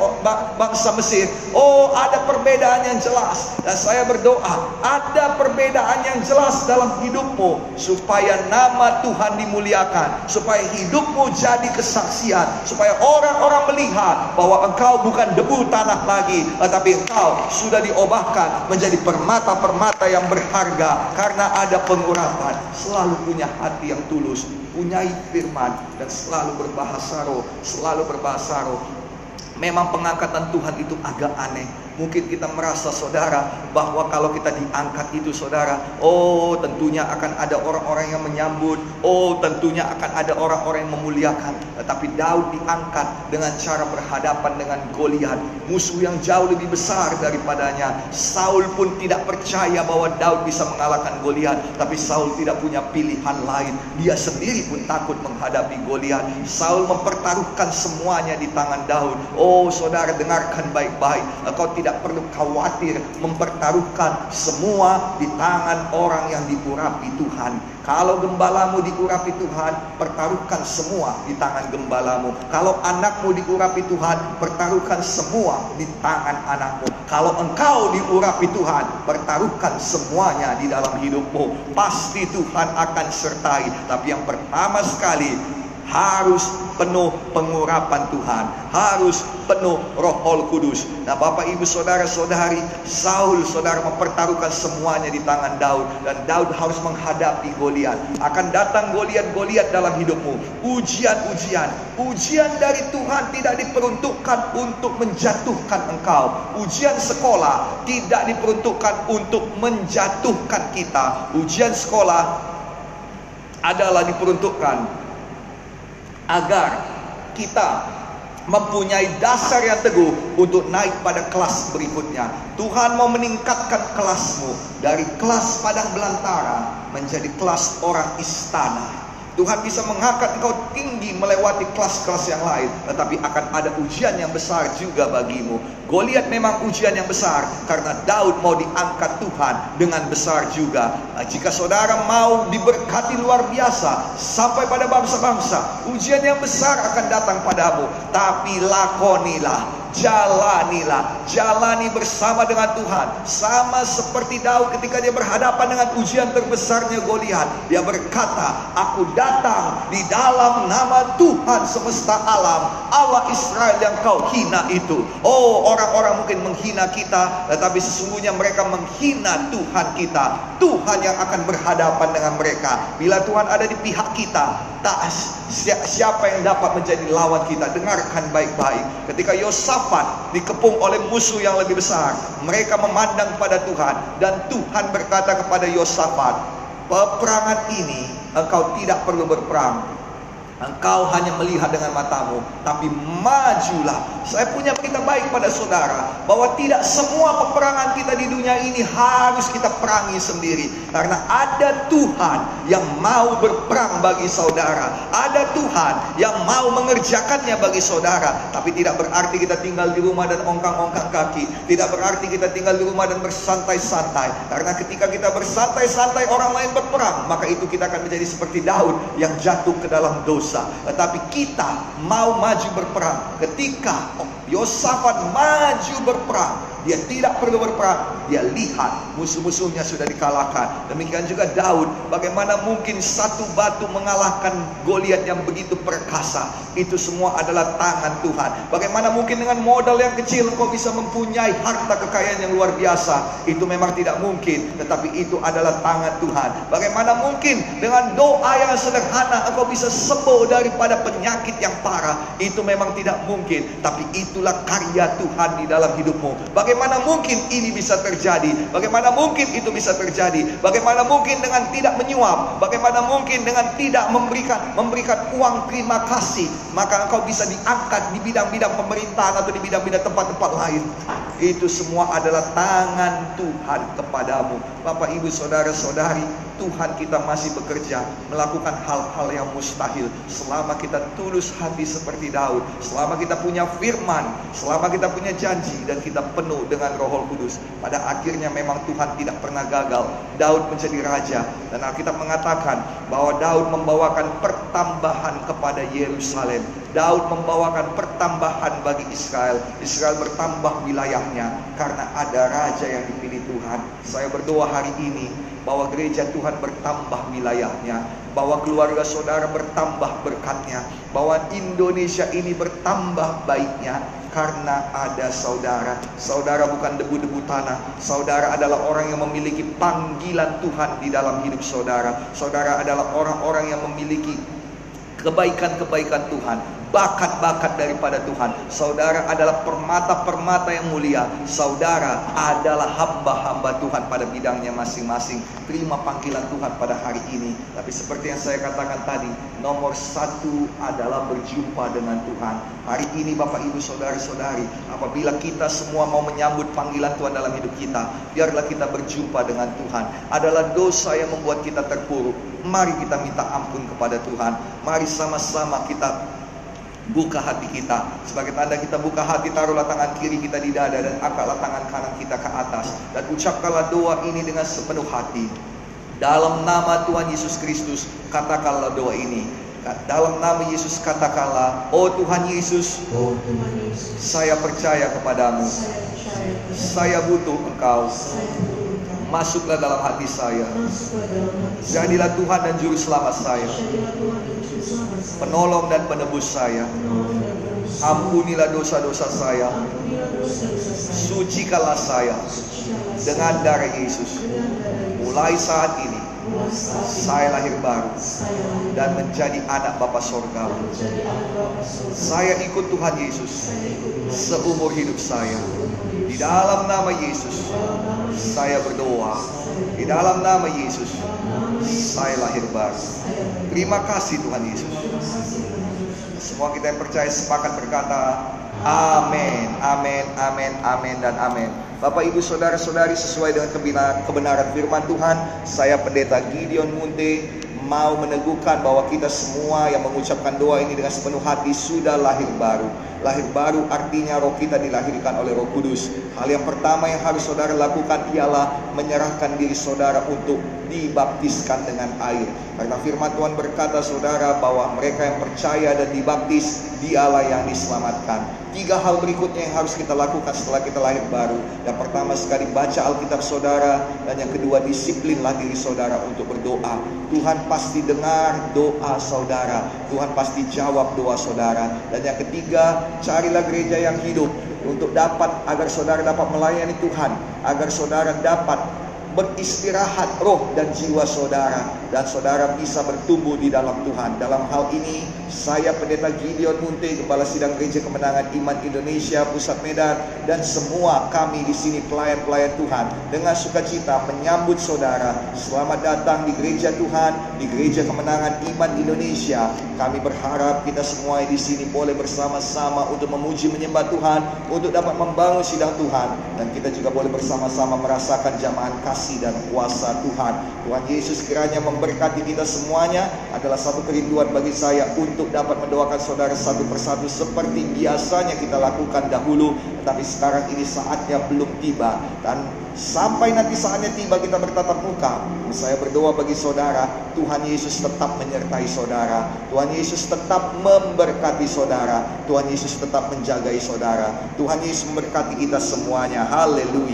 bangsa Mesir. Oh, ada perbedaan yang jelas. Dan saya berdoa, ada perbedaan yang jelas dalam hidupmu supaya nama Tuhan dimuliakan, supaya hidupmu jadi kesaksian, supaya orang-orang melihat bahwa engkau bukan debu tanah lagi, tetapi engkau sudah diobahkan menjadi permata-permata yang berharga karena ada pengurapan. Selalu punya hati yang tulus, punya firman dan selalu berbahasa roh, selalu berbahasa roh. Memang pengangkatan Tuhan itu agak aneh, Mungkin kita merasa saudara bahwa kalau kita diangkat itu saudara, oh tentunya akan ada orang-orang yang menyambut, oh tentunya akan ada orang-orang yang memuliakan. Tetapi Daud diangkat dengan cara berhadapan dengan Goliat, musuh yang jauh lebih besar daripadanya. Saul pun tidak percaya bahwa Daud bisa mengalahkan Goliat, tapi Saul tidak punya pilihan lain. Dia sendiri pun takut menghadapi Goliat. Saul mempertaruhkan semuanya di tangan Daud. Oh saudara dengarkan baik-baik. Kau tidak perlu khawatir mempertaruhkan semua di tangan orang yang diurapi Tuhan Kalau gembalamu diurapi Tuhan, pertaruhkan semua di tangan gembalamu. Kalau anakmu diurapi Tuhan, pertaruhkan semua di tangan anakmu. Kalau engkau diurapi Tuhan, pertaruhkan semuanya di dalam hidupmu. Pasti Tuhan akan sertai. Tapi yang pertama sekali, harus penuh pengurapan Tuhan, harus penuh Roh Kudus. Nah, Bapak Ibu Saudara-saudari, Saul saudara mempertaruhkan semuanya di tangan Daud dan Daud harus menghadapi Goliat. Akan datang Goliat-Goliat dalam hidupmu, ujian-ujian. Ujian dari Tuhan tidak diperuntukkan untuk menjatuhkan engkau. Ujian sekolah tidak diperuntukkan untuk menjatuhkan kita. Ujian sekolah adalah diperuntukkan agar kita mempunyai dasar yang teguh untuk naik pada kelas berikutnya. Tuhan mau meningkatkan kelasmu dari kelas padang belantara menjadi kelas orang istana. Tuhan bisa mengangkat engkau tinggi melewati kelas-kelas yang lain. Tetapi akan ada ujian yang besar juga bagimu. Goliat memang ujian yang besar. Karena Daud mau diangkat Tuhan dengan besar juga. Nah, jika saudara mau diberkati luar biasa. Sampai pada bangsa-bangsa. Ujian yang besar akan datang padamu. Tapi lakonilah jalanilah, jalani bersama dengan Tuhan. Sama seperti Daud ketika dia berhadapan dengan ujian terbesarnya Goliat, dia berkata, "Aku datang di dalam nama Tuhan semesta alam, Allah Israel yang kau hina itu." Oh, orang-orang mungkin menghina kita, tetapi sesungguhnya mereka menghina Tuhan kita. Tuhan yang akan berhadapan dengan mereka. Bila Tuhan ada di pihak kita, tak siapa yang dapat menjadi lawan kita. Dengarkan baik-baik. Ketika Yosafat dikepung oleh musuh yang lebih besar, mereka memandang pada Tuhan dan Tuhan berkata kepada Yosafat, "Peperangan ini engkau tidak perlu berperang, Engkau hanya melihat dengan matamu, tapi majulah. Saya punya berita baik pada saudara, bahwa tidak semua peperangan kita di dunia ini harus kita perangi sendiri. Karena ada Tuhan yang mau berperang bagi saudara. Ada Tuhan yang mau mengerjakannya bagi saudara. Tapi tidak berarti kita tinggal di rumah dan ongkang-ongkang kaki. Tidak berarti kita tinggal di rumah dan bersantai-santai. Karena ketika kita bersantai-santai orang lain berperang, maka itu kita akan menjadi seperti Daud yang jatuh ke dalam dosa dosa. Tetapi kita mau maju berperang. Ketika Yosafat maju berperang, dia tidak perlu berperang. Dia lihat musuh-musuhnya sudah dikalahkan. Demikian juga Daud. Bagaimana mungkin satu batu mengalahkan Goliat yang begitu perkasa. Itu semua adalah tangan Tuhan. Bagaimana mungkin dengan modal yang kecil engkau bisa mempunyai harta kekayaan yang luar biasa. Itu memang tidak mungkin. Tetapi itu adalah tangan Tuhan. Bagaimana mungkin dengan doa yang sederhana engkau bisa sembuh daripada penyakit yang parah. Itu memang tidak mungkin. Tapi itulah karya Tuhan di dalam hidupmu. Bagaimana mungkin ini bisa terjadi? Bagaimana mungkin itu bisa terjadi? Bagaimana mungkin dengan tidak menyuap? Bagaimana mungkin dengan tidak memberikan memberikan uang terima kasih? Maka engkau bisa diangkat di bidang-bidang pemerintahan atau di bidang-bidang tempat-tempat lain. Itu semua adalah tangan Tuhan kepadamu. Bapak, Ibu, Saudara-saudari, Tuhan kita masih bekerja melakukan hal-hal yang mustahil selama kita tulus hati seperti Daud, selama kita punya firman, selama kita punya janji dan kita penuh dengan Roh Kudus. Pada akhirnya memang Tuhan tidak pernah gagal. Daud menjadi raja dan Alkitab mengatakan bahwa Daud membawakan pertambahan kepada Yerusalem. Daud membawakan pertambahan bagi Israel. Israel bertambah wilayahnya karena ada raja yang dipilih Tuhan. Saya berdoa hari ini bahwa gereja Tuhan bertambah wilayahnya, bahwa keluarga saudara bertambah berkatnya, bahwa Indonesia ini bertambah baiknya karena ada saudara. Saudara bukan debu-debu tanah, saudara adalah orang yang memiliki panggilan Tuhan di dalam hidup saudara. Saudara adalah orang-orang yang memiliki kebaikan-kebaikan Tuhan bakat-bakat daripada Tuhan. Saudara adalah permata-permata yang mulia. Saudara adalah hamba-hamba Tuhan pada bidangnya masing-masing. Terima panggilan Tuhan pada hari ini. Tapi seperti yang saya katakan tadi, nomor satu adalah berjumpa dengan Tuhan. Hari ini Bapak Ibu Saudara-saudari, apabila kita semua mau menyambut panggilan Tuhan dalam hidup kita, biarlah kita berjumpa dengan Tuhan. Adalah dosa yang membuat kita terpuruk. Mari kita minta ampun kepada Tuhan. Mari sama-sama kita Buka hati kita. Sebagai tanda kita buka hati, taruhlah tangan kiri kita di dada dan angkatlah tangan kanan kita ke atas. Dan ucapkanlah doa ini dengan sepenuh hati. Dalam nama Tuhan Yesus Kristus, katakanlah doa ini. Dalam nama Yesus katakanlah, Oh Tuhan Yesus, Oh Tuhan Yesus, saya percaya kepadamu. saya percaya kepada Saya butuh Engkau. saya butuh Engkau. Masuklah dalam hati saya. Masuklah dalam hati saya. Jadilah Tuhan dan Juru Selamat saya. Penolong dan penebus saya. Ampunilah dosa-dosa saya. Sucikanlah saya dengan darah Yesus. Mulai saat ini, saya lahir baru dan menjadi anak Bapa Sorga. Saya ikut Tuhan Yesus seumur hidup saya. Di dalam nama Yesus, saya berdoa. Di dalam nama Yesus, saya lahir baru. Terima kasih Tuhan Yesus. Semua kita yang percaya sepakat berkata, Amin, amin, amin, amin, dan amin. Bapak, ibu, saudara-saudari, sesuai dengan kebenaran firman Tuhan, saya pendeta Gideon Munte mau meneguhkan bahwa kita semua yang mengucapkan doa ini dengan sepenuh hati sudah lahir baru. Lahir baru artinya roh kita dilahirkan oleh roh kudus. Hal yang pertama yang harus saudara lakukan ialah menyerahkan diri saudara untuk dibaptiskan dengan air. Karena firman Tuhan berkata saudara bahwa mereka yang percaya dan dibaptis dialah yang diselamatkan. Tiga hal berikutnya yang harus kita lakukan setelah kita lahir baru. Yang pertama sekali baca Alkitab saudara dan yang kedua disiplinlah diri saudara untuk berdoa. Tuhan pasti dengar doa saudara. Tuhan pasti jawab doa saudara. Dan yang ketiga, carilah gereja yang hidup untuk dapat agar saudara dapat melayani Tuhan, agar saudara dapat beristirahat roh dan jiwa saudara dan saudara bisa bertumbuh di dalam Tuhan. Dalam hal ini saya pendeta Gideon Munte Kepala Sidang Gereja Kemenangan Iman Indonesia Pusat Medan dan semua kami di sini pelayan-pelayan Tuhan dengan sukacita menyambut saudara. Selamat datang di gereja Tuhan, di Gereja Kemenangan Iman Indonesia. Kami berharap kita semua di sini boleh bersama-sama untuk memuji menyembah Tuhan, untuk dapat membangun sidang Tuhan dan kita juga boleh bersama-sama merasakan jamahan kasih dan kuasa Tuhan. Tuhan Yesus kiranya memberkati kita semuanya adalah satu kerinduan bagi saya untuk dapat mendoakan saudara satu persatu seperti biasanya kita lakukan dahulu, tetapi sekarang ini saatnya belum tiba dan sampai nanti saatnya tiba kita bertatap muka. Saya berdoa bagi saudara, Tuhan Yesus tetap menyertai saudara. Tuhan Yesus tetap memberkati saudara. Tuhan Yesus tetap menjagai saudara. Tuhan Yesus memberkati kita semuanya. Haleluya.